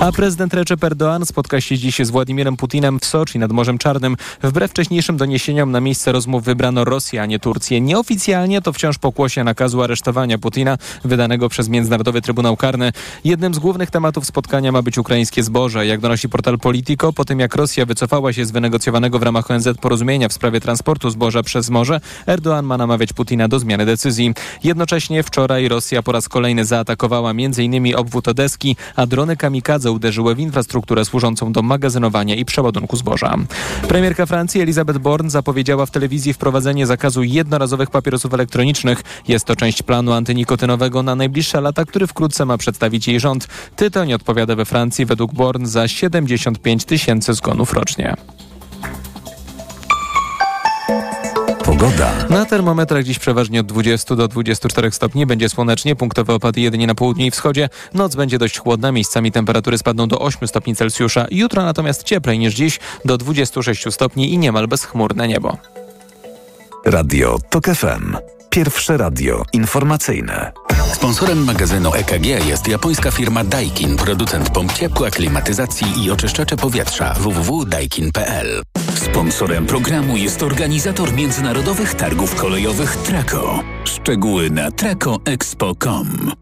A prezydent Recep Erdoğan spotka się dziś z Władimirem Putinem w Soczi nad Morzem Czarnym. Wbrew wcześniejszym doniesieniom na miejsce rozmów wybrano Rosję, a nie Turcję. Nieoficjalnie to wciąż pokłosie nakazu aresztowania Putina wydanego przez Międzynarodowy Trybunał Karny. Jednym z głównych tematów spotkania ma być ukraińskie zboże. Jak donosi portal Politico, po tym jak Rosja wycofała się z wynegocjowanego w ramach ONZ porozumienia w sprawie transportu zboża przez morze, Erdoğan ma namawiać Putina do zmiany decyzji. Jednocześnie wczoraj Rosja po raz kolejny zaatakowała m.in. obwód Odeski, a drony kamikadze uderzyły w infrastrukturę służącą do magazynowania i przeładunku zboża. Premierka Francji Elizabeth Born zapowiedziała w telewizji wprowadzenie zakazu jednorazowych papierosów elektronicznych. Jest to część planu antynikotynowego na najbliższe lata, który wkrótce ma przedstawić jej rząd. Tytoń odpowiada we Francji według Born za 75 tysięcy zgonów rocznie. Pogoda. Na termometrach dziś przeważnie od 20 do 24 stopni. Będzie słonecznie, punktowe opady jedynie na południu i wschodzie. Noc będzie dość chłodna, miejscami temperatury spadną do 8 stopni Celsjusza. Jutro natomiast cieplej niż dziś, do 26 stopni i niemal bezchmurne niebo. Radio TOK FM. Pierwsze radio informacyjne. Sponsorem magazynu EKG jest japońska firma Daikin, producent pomp ciepła, klimatyzacji i oczyszczacze powietrza www.daikin.pl. Sponsorem programu jest organizator międzynarodowych targów kolejowych Traco. Szczegóły na tracoexpo.com.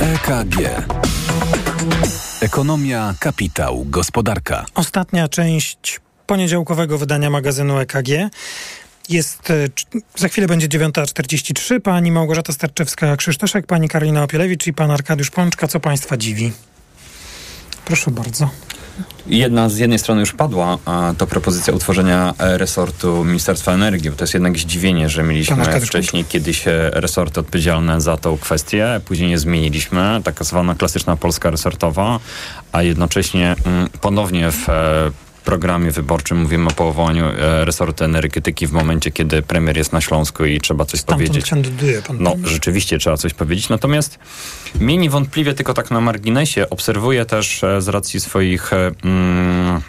EKG. Ekonomia, kapitał, gospodarka. Ostatnia część poniedziałkowego wydania magazynu EKG. Jest, e, za chwilę będzie 9.43. Pani Małgorzata Starczewska-Krzysztoszek, pani Karolina Opielewicz i pan Arkadiusz Pączka. Co państwa dziwi? Proszę bardzo. Jedna z jednej strony już padła, a to propozycja utworzenia e, resortu Ministerstwa Energii. Bo to jest jednak zdziwienie, że mieliśmy wcześniej kiedyś e, resorty odpowiedzialne za tą kwestię, później je zmieniliśmy, taka zwana klasyczna Polska resortowa, a jednocześnie mm, ponownie w programie wyborczym mówimy o powołaniu e, resortu energetyki w momencie, kiedy premier jest na Śląsku i trzeba coś Stamtąd powiedzieć. kandyduje pan No, premier. rzeczywiście trzeba coś powiedzieć. Natomiast mnie niewątpliwie, tylko tak na marginesie, obserwuję też e, z racji swoich e, mm,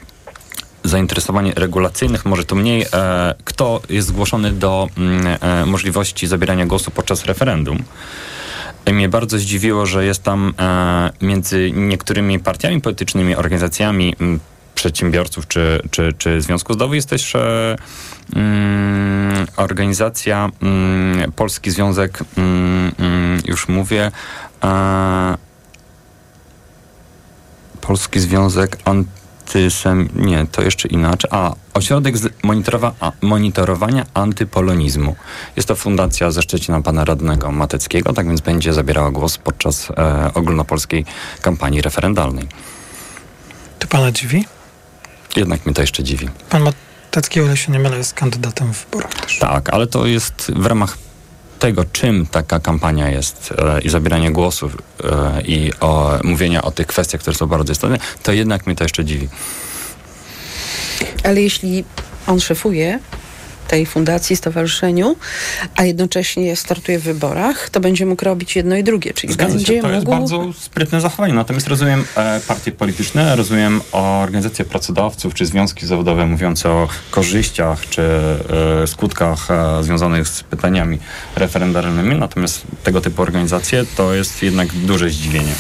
zainteresowań regulacyjnych, może to mniej, e, kto jest zgłoszony do mm, e, możliwości zabierania głosu podczas referendum. I Mnie bardzo zdziwiło, że jest tam e, między niektórymi partiami politycznymi, organizacjami przedsiębiorców czy, czy, czy Związku Zdowu jest też mm, organizacja mm, Polski Związek, mm, mm, już mówię, e, Polski Związek Antysem... Nie, to jeszcze inaczej. A, Ośrodek monitorowa, a, monitorowania antypolonizmu. Jest to fundacja ze Szczecina pana radnego Mateckiego, tak więc będzie zabierała głos podczas e, ogólnopolskiej kampanii referendalnej. To pana dziwi? Jednak mnie to jeszcze dziwi. Pan Matecki, o ile się nie mylę, jest kandydatem w wyborach też. Tak, ale to jest w ramach tego, czym taka kampania jest e, i zabieranie głosów e, i o, mówienia o tych kwestiach, które są bardzo istotne, to jednak mnie to jeszcze dziwi. Ale jeśli on szefuje tej fundacji, stowarzyszeniu, a jednocześnie startuje w wyborach, to będzie mógł robić jedno i drugie, czyli Zgadza będzie się, to jest mógł... bardzo sprytne zachowanie. Natomiast rozumiem e, partie polityczne, rozumiem organizacje pracodawców czy związki zawodowe mówiące o korzyściach czy e, skutkach e, związanych z pytaniami referendalnymi. Natomiast tego typu organizacje to jest jednak duże zdziwienie.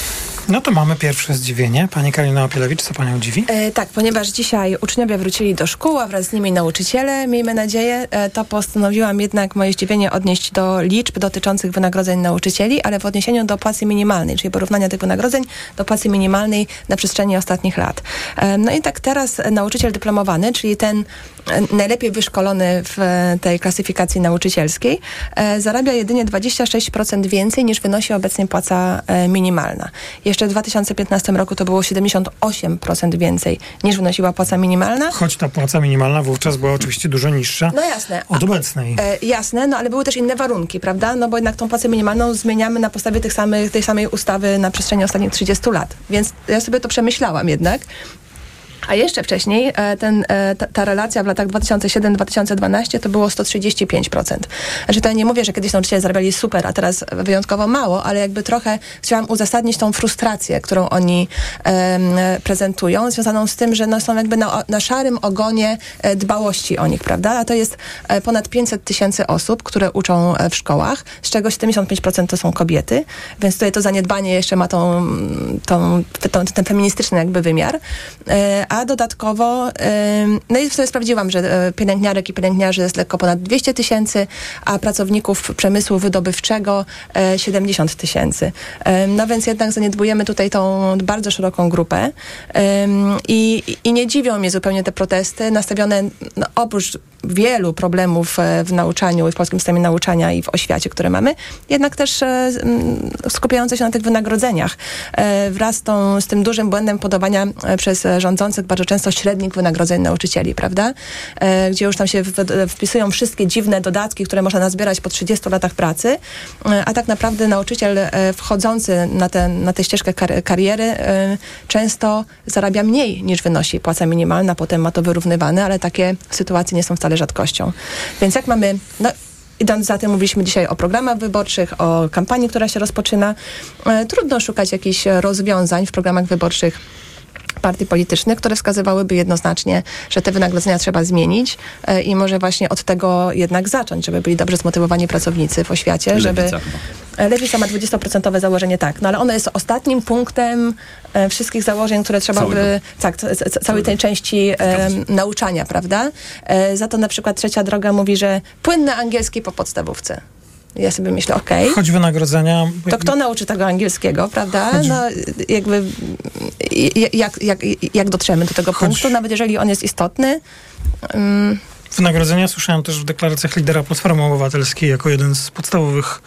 No to mamy pierwsze zdziwienie. Pani Karolina Opielewicz, co panią dziwi? E, tak, ponieważ dzisiaj uczniowie wrócili do szkół, a wraz z nimi nauczyciele, miejmy nadzieję, e, to postanowiłam jednak moje zdziwienie odnieść do liczb dotyczących wynagrodzeń nauczycieli, ale w odniesieniu do płacy minimalnej, czyli porównania tych wynagrodzeń do płacy minimalnej na przestrzeni ostatnich lat. E, no i tak teraz nauczyciel dyplomowany, czyli ten e, najlepiej wyszkolony w tej klasyfikacji nauczycielskiej, e, zarabia jedynie 26% więcej niż wynosi obecnie płaca e, minimalna. Jeszcze w 2015 roku to było 78% więcej niż wynosiła płaca minimalna. Choć ta płaca minimalna wówczas była oczywiście dużo niższa No jasne. od obecnej. E, jasne, no ale były też inne warunki, prawda? No bo jednak tą płacę minimalną zmieniamy na podstawie tych samych, tej samej ustawy na przestrzeni ostatnich 30 lat. Więc ja sobie to przemyślałam jednak. A jeszcze wcześniej e, ten, e, ta, ta relacja w latach 2007-2012 to było 135%. Znaczy to ja nie mówię, że kiedyś nauczyciele zarabiali super, a teraz wyjątkowo mało, ale jakby trochę chciałam uzasadnić tą frustrację, którą oni em, prezentują, związaną z tym, że no, są jakby na, na szarym ogonie e, dbałości o nich, prawda? A to jest ponad 500 tysięcy osób, które uczą w szkołach, z czego 75% to są kobiety, więc tutaj to zaniedbanie jeszcze ma tą, tą, tą, ten feministyczny jakby wymiar. E, A dodatkowo, no i sobie sprawdziłam, że e, pielęgniarek i pielęgniarzy jest lekko ponad 200 tysięcy, a pracowników przemysłu wydobywczego e, 70 tysięcy. Em, No więc jednak zaniedbujemy tutaj tą bardzo szeroką grupę i, i nie dziwią mnie zupełnie te protesty nastawione no, oprócz wielu problemów e, w nauczaniu i w polskim systemie nauczania i w oświacie, które mamy, jednak też e, skupiające się na tych wynagrodzeniach. E, Wraz z, tą, z tym dużym błędem podawania e, przez e, rządzących bardzo często średnich wynagrodzeń nauczycieli, prawda? E, Gdzie już tam się wpisują wszystkie dziwne dodatki, które można nazbierać po 30 latach pracy, e, a tak naprawdę nauczyciel e, wchodzący na, tę na tę ścieżkę kar- kariery często zarabia mniej niż wynosi płaca minimalna, potem ma to wyrównywane, ale takie sytuacje nie są wcale rzadkością. Więc jak mamy... No, Idąc za tym, mówiliśmy dzisiaj o programach wyborczych, o kampanii, która się rozpoczyna. Trudno szukać jakichś rozwiązań w programach wyborczych partii politycznych, które wskazywałyby jednoznacznie, że te wynagrodzenia trzeba zmienić e, i może właśnie od tego jednak zacząć, żeby byli dobrze zmotywowani pracownicy w oświacie, żeby... Lewica. E, Lewica ma 20% założenie, tak, no ale ono jest ostatnim punktem e, wszystkich założeń, które trzeba Całego. by, tak, całej tej części e, nauczania, prawda? E, za to na przykład trzecia droga mówi, że płynny angielski po podstawówce. Ja sobie myślę, okej. Choć wynagrodzenia... To kto nauczy tego angielskiego, prawda? Chodź- No, jakby jak, jak, jak dotrzemy do tego Chodź- punktu, nawet jeżeli on jest istotny. ym, Wynagrodzenia słyszałem też w deklaracjach lidera Platformy Obywatelskiej jako jeden z podstawowych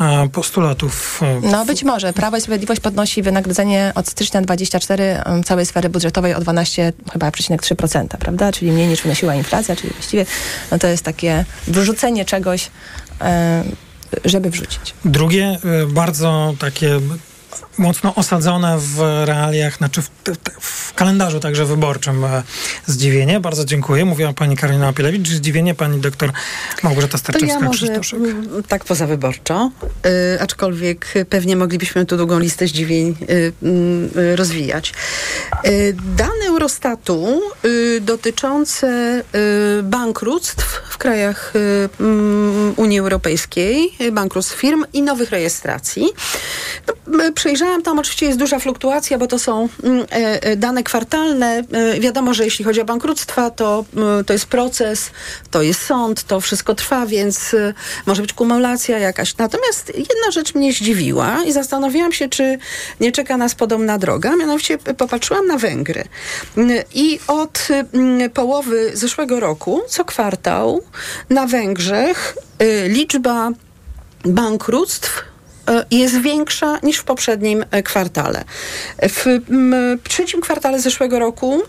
e, postulatów. E, no być może. Prawo i Sprawiedliwość podnosi wynagrodzenie od stycznia 24 całej sfery budżetowej o 12 chyba 3%, prawda? Czyli mniej niż wynosiła inflacja, czyli właściwie no to jest takie wyrzucenie czegoś żeby wrzucić. Drugie, bardzo takie mocno osadzone w realiach, znaczy w, w, kalendarzu także wyborczym e, zdziwienie. Bardzo dziękuję. Mówiła pani Karolina Opielewicz. Zdziwienie pani doktor Małgorzata Starczewska. To ja tak pozawyborczo, yy, aczkolwiek pewnie moglibyśmy tu długą listę zdziwień yy, yy, rozwijać. dane Eurostatu dotyczące bankructw w krajach Unii Europejskiej, bankructw firm i nowych rejestracji. No, przejrzałam, tam oczywiście jest duża fluktuacja, bo to są mm, e, e, dane kwartalne. E, wiadomo, że jeśli chodzi o bankructwa, to, to jest proces, to jest sąd, to wszystko trwa, więc może być kumulacja jakaś. Natomiast jedna rzecz mnie zdziwiła i zastanowiłam się, czy nie czeka nas podobna droga. Mianowicie popatrzyłam na Węgry. I od połowy zeszłego roku, co kwartał, na Węgrzech liczba bankructw jest większa niż w poprzednim e, kwartale. W trzecim kwartale zeszłego roku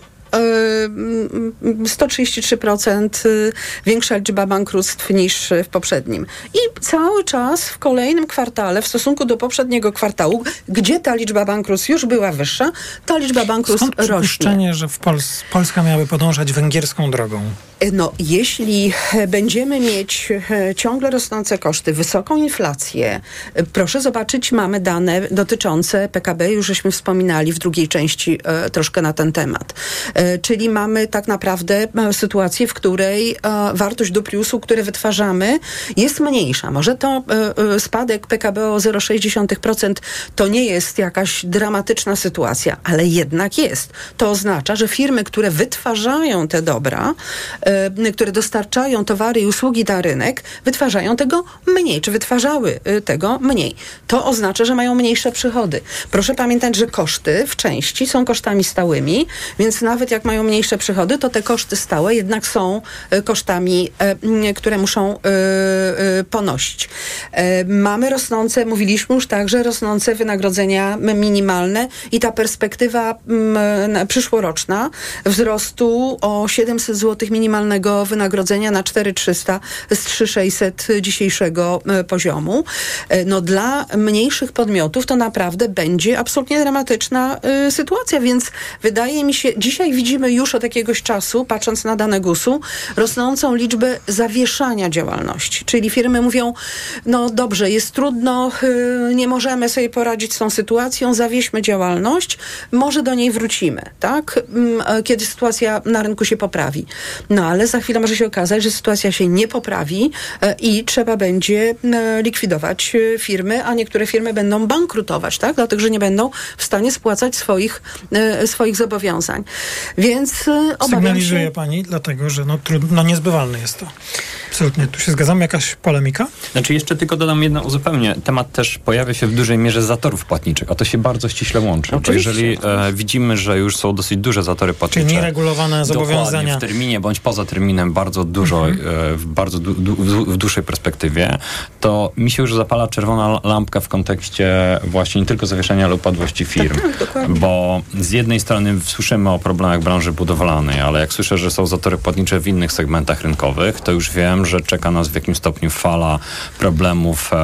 133% y, większa liczba bankructw niż w poprzednim. I cały czas w kolejnym kwartale, w stosunku do poprzedniego kwartału, gdzie ta liczba bankructw już była wyższa, ta liczba bankructw Skąd rośnie. że w Pols Polska miałaby podążać węgierską drogą? No, jeśli będziemy mieć e, ciągle rosnące koszty, wysoką inflację, e, proszę zobaczyć, mamy dane dotyczące PKB, już żeśmy wspominali w drugiej części e, troszkę na ten temat. E, czyli mamy tak naprawdę e, sytuację, w której e, wartość dóbr i usług, które wytwarzamy, jest mniejsza. Może to spadek PKB o 0,6% to nie jest jakaś dramatyczna sytuacja, ale jednak jest. To oznacza, że firmy, które wytwarzają te dobra, które dostarczają towary i usługi na rynek, wytwarzają tego mniej, czy wytwarzały tego mniej. To oznacza, że mają mniejsze przychody. Proszę pamiętać, że koszty w części są kosztami stałymi, więc nawet jak mają mniejsze przychody, to te koszty stałe jednak są e, kosztami, e, które muszą e, ponosić. Mamy rosnące, mówiliśmy już także, rosnące wynagrodzenia minimalne i ta perspektywa przyszłoroczna wzrostu o 700 zł minimalnego wynagrodzenia na 4300 z 3600 dzisiejszego poziomu. No dla mniejszych podmiotów to naprawdę będzie absolutnie dramatyczna sytuacja, więc wydaje mi się, dzisiaj widzimy już od jakiegoś czasu, patrząc na dane GUS-u, rosnącą liczbę zawieszania działalności. Czyli firmy mówią, no dobrze, jest trudno, yy, nie możemy sobie poradzić z tą sytuacją, zawieźmy działalność, może do niej wrócimy, tak? Yy, kiedy sytuacja na rynku się poprawi. No ale za chwilę może się okazać, że sytuacja się nie poprawi yy, i trzeba będzie y, likwidować y, firmy, a niektóre firmy będą bankrutować, tak? Dlatego, że nie będą w stanie spłacać swoich, y, swoich zobowiązań. Więc y, obawiam Sygnalizuje się... pani, dlatego że no, trudno, no niezbywalne jest to. Absolutnie, tu się zgadzam. Jakaś polemika? Znaczy jeszcze tylko dodam jedno uzupełnienie. Temat też pojawia się w dużej mierze zatorów płatniczych, a to się bardzo ściśle łączy. Oczywiście. Bo jeżeli e, widzimy, że już są dosyć duże zatory płatnicze. Czyli nieregulowane zobowiązania. w terminie bądź poza terminem bardzo dużo, mhm. e, w bardzo du, du, w dłuższej perspektywie, to mi się już zapala czerwona lampka w kontekście właśnie nie tylko zawieszenia ale upadłości firm. Tak, tak, bo z jednej strony słyszymy o problemach branży budowlanej, ale jak słyszę, że są zatory płatnicze w innych segmentach rynkowych, to już wiem, że czeka nas w jakimś stopniu fala problemów e,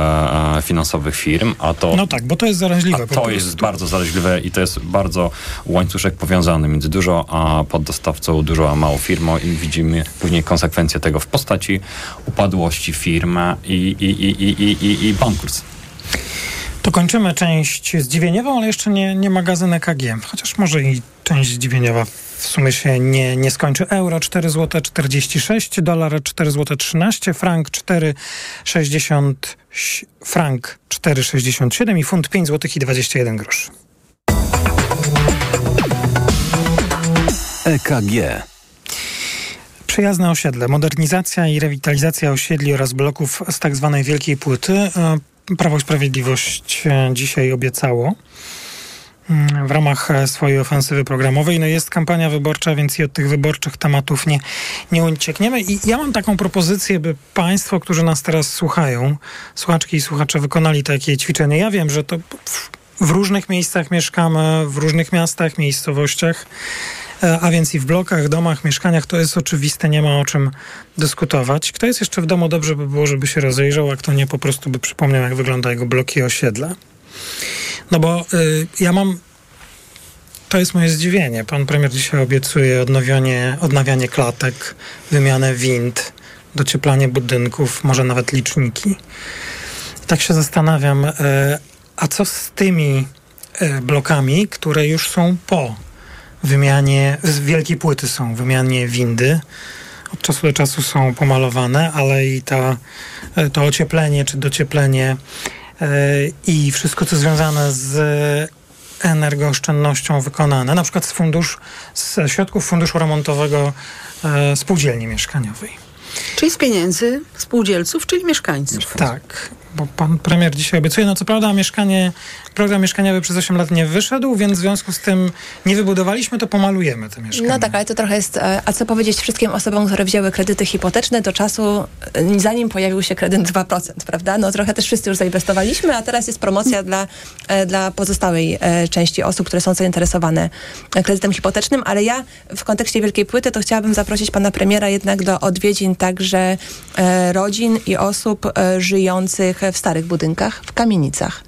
e finansowych firm, a to... No tak, bo to jest zaraźliwe. To jest bardzo zaraźliwe i to jest bardzo łańcuszek powiązany między dużo a poddostawcą, dużo a mało firmą i widzimy później konsekwencje tego w postaci upadłości firmy i, i, i, i, i, i bankructw. To kończymy część zdziwieniową, ale jeszcze nie, nie magazyn EKG, chociaż może i część zdziwieniowa w sumie się nie, nie skończy. Euro 4 zł 46, dolar 4 zł 13, frank 4,60 frank 4,67 i funt 5 zł i 21 groszy. EKG. Przyjazne osiedle, modernizacja i rewitalizacja osiedli oraz bloków z tak zwanej Wielkiej Płyty. E, Prawo i Sprawiedliwość e, dzisiaj obiecało w ramach e, swojej ofensywy programowej. No jest kampania wyborcza, więc i od tych wyborczych tematów nie, nie uciekniemy. I ja mam taką propozycję, by Państwo, którzy nas teraz słuchają, słuchaczki i słuchacze wykonali takie ćwiczenie. Ja wiem, że to w, różnych miejscach mieszkamy, w różnych miastach, miejscowościach. E, a więc i w blokach, domach, mieszkaniach to jest oczywiste, nie ma o czym dyskutować. Kto jest jeszcze w domu, dobrze by było, żeby się rozejrzał, a kto nie, po prostu by przypomniał, jak wygląda jego bloki i osiedla. No bo y, ja mam to jest moje zdziwienie. Pan premier dzisiaj obiecuje odnowienie, odnawianie klatek, wymianę wind, docieplanie budynków, może nawet liczniki. tak się zastanawiam, y, a co z tymi y, blokami, które już są po wymianie, z wielkiej płyty są wymianie windy. Od czasu do czasu są pomalowane, ale i ta, e, to ocieplenie czy docieplenie i wszystko, co związane z energooszczędnością wykonane, na przykład z fundusz, z środków funduszu remontowego yy, spółdzielni mieszkaniowej. Czyli z pieniędzy spółdzielców, czyli mieszkańców. Tak, bo pan premier dzisiaj obiecuje, no co prawda mieszkanie program mieszkaniowy przez 8 lat nie wyszedł, więc w związku z tym nie wybudowaliśmy, to pomalujemy te mieszkania. No tak, ale to trochę jest, e, a co powiedzieć wszystkim osobom, które wzięły kredyty hipoteczne do czasu, e, zanim pojawił się kredyt 2%, prawda? No trochę też wszyscy już zainwestowaliśmy, a teraz jest promocja dla, e, dla pozostałej części osób, które są zainteresowane kredytem hipotecznym, ale ja w kontekście Wielkiej Płyty to chciałabym zaprosić pana premiera jednak do odwiedzin także rodzin i osób żyjących w starych budynkach, w kamienicach.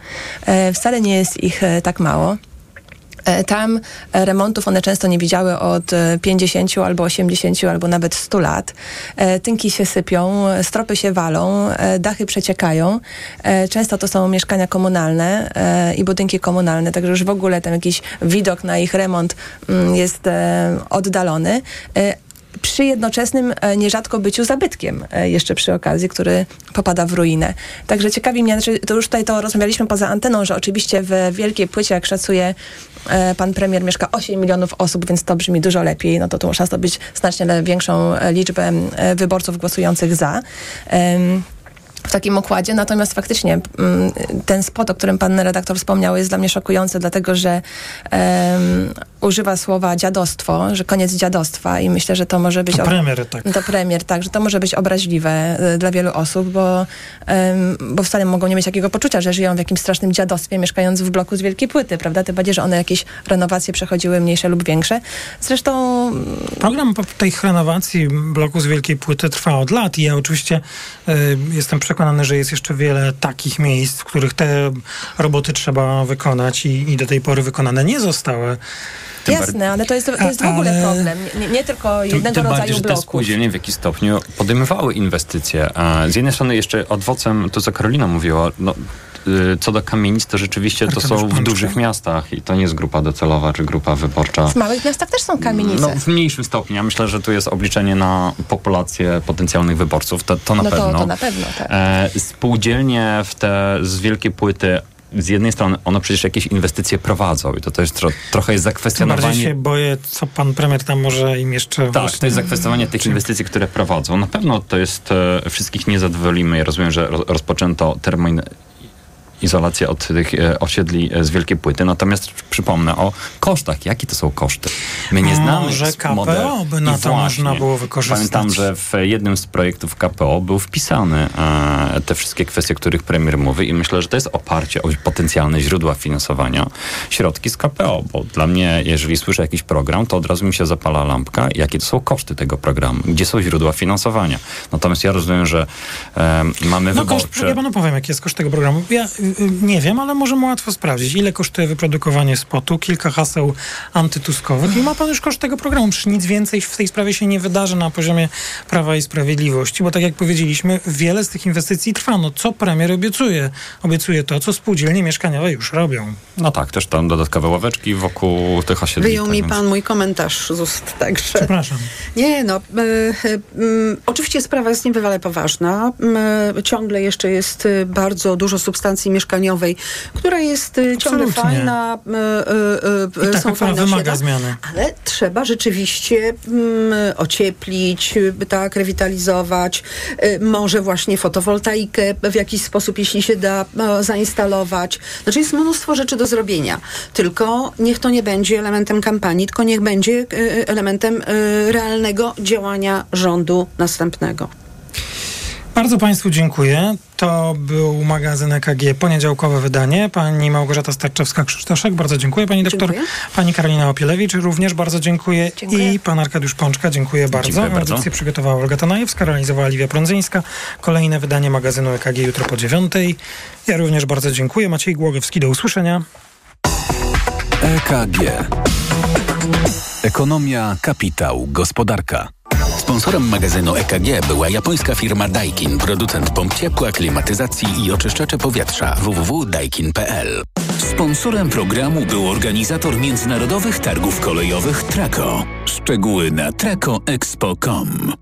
Wcale wcale nie jest ich e, tak mało. E, tam e, remontów one często nie widziały od 50 albo 80 albo nawet 100 lat. Tynki się sypią, stropy się walą, dachy przeciekają. Często to są mieszkania komunalne i budynki komunalne, także już w ogóle tam jakiś widok na ich remont mm, jest oddalony przy jednoczesnym e, nierzadko byciu zabytkiem e, jeszcze przy okazji, który popada w ruinę. Także ciekawi mnie, znaczy, to już tutaj to rozmawialiśmy poza anteną, że oczywiście w Wielkiej Płycie, jak szacuje e, pan premier, mieszka 8 milionów osób, więc to brzmi dużo lepiej, no to tu można zdobyć znacznie większą liczbę wyborców głosujących za w takim układzie. Natomiast faktycznie ten spot, o którym pan redaktor wspomniał, jest dla mnie szokujący, dlatego że um, używa słowa dziadostwo, że koniec dziadostwa i myślę, że to może być... To premier, tak. To premier, tak, że to może być obraźliwe y, dla wielu osób, bo, bo wcale mogą nie mieć takiego poczucia, że żyją w jakimś strasznym dziadostwie, mieszkając w bloku z wielkiej płyty, prawda? Tym bardziej, że one jakieś renowacje przechodziły mniejsze lub większe. Zresztą... Program tej renowacji bloku z wielkiej płyty trwa od lat i ja oczywiście y, jestem przekonany, że jest jeszcze wiele takich miejsc, w których te roboty trzeba wykonać i, i do tej pory wykonane nie zostały. Jasne, ale to jest, to jest w ogóle ale... problem. Nie, nie tylko jednego tym, tym rodzaju bardziej, bloków. Że te spółdzielnie w jakiś stopniu podejmowały inwestycje. Z jednej strony jeszcze odwocem to, co Karolina mówiła, no, y, co do kamienic, to rzeczywiście to są w dużych miastach i to nie jest grupa docelowa czy grupa wyborcza. W małych miastach też są kamienice. No, w mniejszym stopniu. Ja myślę, że tu jest obliczenie na populację potencjalnych wyborców. To, to na no pewno. To, to na pewno, tak. E, spółdzielnie w te z wielkiej płyty z jednej strony one przecież jakieś inwestycje prowadzą i to też tro, trochę jest zakwestionowanie... Tym bardziej się boję, co pan premier tam może im jeszcze... Tak, właśnie... to jest zakwestionowanie tych inwestycji, które prowadzą. Na pewno to jest, e, wszystkich nie zadowolimy. Ja rozumiem, że rozpoczęto termin izolację od tych e, osiedli e, z wielkiej płyty. Natomiast przypomnę o kosztach. Jakie to są koszty? My nie znamy Może KPO by na to właśnie, można było wykorzystać. Pamiętam, że w jednym z projektów KPO był wpisany e, te wszystkie kwestie, o których premier mówi i myślę, że to jest oparcie o potencjalne źródła finansowania, środki z KPO, bo dla mnie, jeżeli słyszę jakiś program, to od razu mi się zapala lampka, jakie to są koszty tego programu, gdzie są źródła finansowania. Natomiast ja rozumiem, że e, mamy no, wyborcze... Koszt, ja panu powiem, jaki jest koszt tego programu. Ja nie wiem, ale możemy łatwo sprawdzić, ile kosztuje wyprodukowanie spotu, kilka haseł antytuskowych i ma pan już koszt tego programu. Przecież nic więcej w tej sprawie się nie wydarzy na poziomie Prawa i Sprawiedliwości, bo tak jak powiedzieliśmy, wiele z tych inwestycji trwa. No co premier obiecuje? Obiecuje to, co spółdzielnie mieszkaniowe już robią. No tak, też tam dodatkowe ławeczki wokół tych osiedli. Wyjął tak mi więc... pan mój komentarz z ust, także... Przepraszam. Nie, no, y, y, y, oczywiście sprawa jest niebywale poważna. ciągle jeszcze jest bardzo dużo substancji mieszkaniowej, która jest y, ciągle Absolutnie. fajna. y, y, y, taka, są fajne wymaga zmiany. Ale trzeba rzeczywiście mm, ocieplić, y, tak, rewitalizować, y, może właśnie fotowoltaikę w jakiś sposób, jeśli się da, zainstalować. Znaczy jest mnóstwo rzeczy do zrobienia. Tylko niech to nie będzie elementem kampanii, tylko niech będzie y, elementem y, realnego działania rządu następnego. Bardzo Państwu dziękuję. To był magazyn EKG, poniedziałkowe wydanie. Pani Małgorzata Starczewska-Krzysztoszek, bardzo dziękuję. Pani doktor, Dziękuję. pani Karolina Opielewicz, również bardzo dziękuję. I pan Arkadiusz Pączka, dziękuję bardzo. Dziękuję bardzo. Audycję przygotowała Olga Tanajewska, realizowała Liwia Prądzyńska. Kolejne wydanie magazynu EKG jutro po dziewiątej. Ja również bardzo dziękuję. Maciej Głogowski, do usłyszenia. EKG. Ekonomia, kapitał, gospodarka. Sponsorem magazynu EKG była japońska firma Daikin, producent pomp ciepła, klimatyzacji i oczyszczacze powietrza www.daikin.pl. Sponsorem programu był organizator międzynarodowych targów kolejowych Traco. Szczegóły na tracoexpo.com.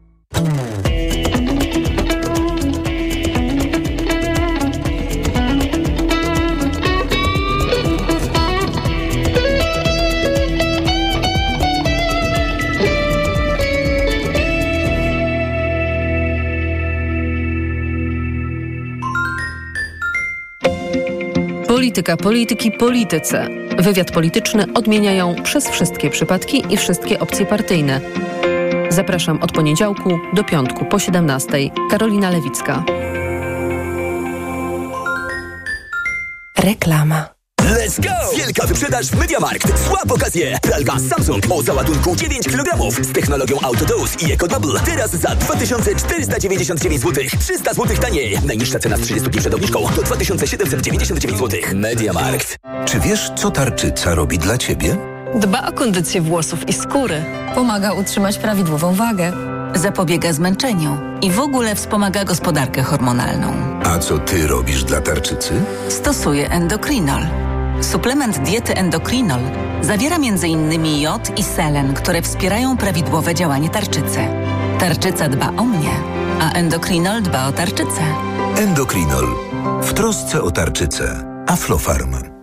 Polityka, polityki, polityce. Wywiad polityczny odmieniają przez wszystkie przypadki i wszystkie opcje partyjne. Zapraszam od poniedziałku do piątku po 17. Karolina Lewicka. Reklama. Let's go! Wielka wyprzedaż w MediaMarkt. Złap okazję! Pralka Samsung o załadunku 9 kg z technologią AutoDose i EcoDouble. Teraz za 2499 zł. 300 zł taniej. Najniższa cena z 30 dni przed obniżką to 2799 zł. MediaMarkt. Czy wiesz, co tarczyca robi dla ciebie? Dba o kondycję włosów i skóry. Pomaga utrzymać prawidłową wagę. Zapobiega zmęczeniu i w ogóle wspomaga gospodarkę hormonalną. A co ty robisz dla tarczycy? Stosuje endokrinol. Suplement diety endokrinol zawiera m.in. jod i selen, które wspierają prawidłowe działanie tarczycy. Tarczyca dba o mnie, a endokrinol dba o tarczycę. Endokrinol. W trosce o tarczycę. Aflofarm.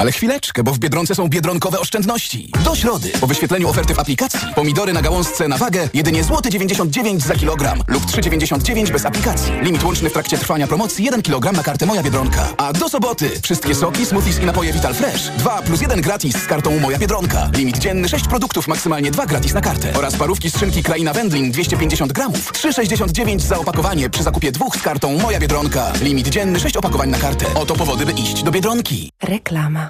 Ale chwileczkę, bo w Biedronce są biedronkowe oszczędności. Do środy, po wyświetleniu oferty w aplikacji, pomidory na gałązce na wagę jedynie złoty 99 za kilogram lub 3,99 bez aplikacji. Limit łączny w trakcie trwania promocji 1 kg na kartę Moja Biedronka. A do soboty wszystkie soki, smoothies i napoje Vital Fresh 2 plus 1 gratis z kartą Moja Biedronka. Limit dzienny 6 produktów, maksymalnie 2 gratis na kartę. Oraz parówki z szynki Kraina 250 gramów 3,69 za opakowanie przy zakupie dwóch z kartą Moja Biedronka. Limit dzienny 6 opakowań na kartę. Oto powody, by iść do Biedronki. Reklama.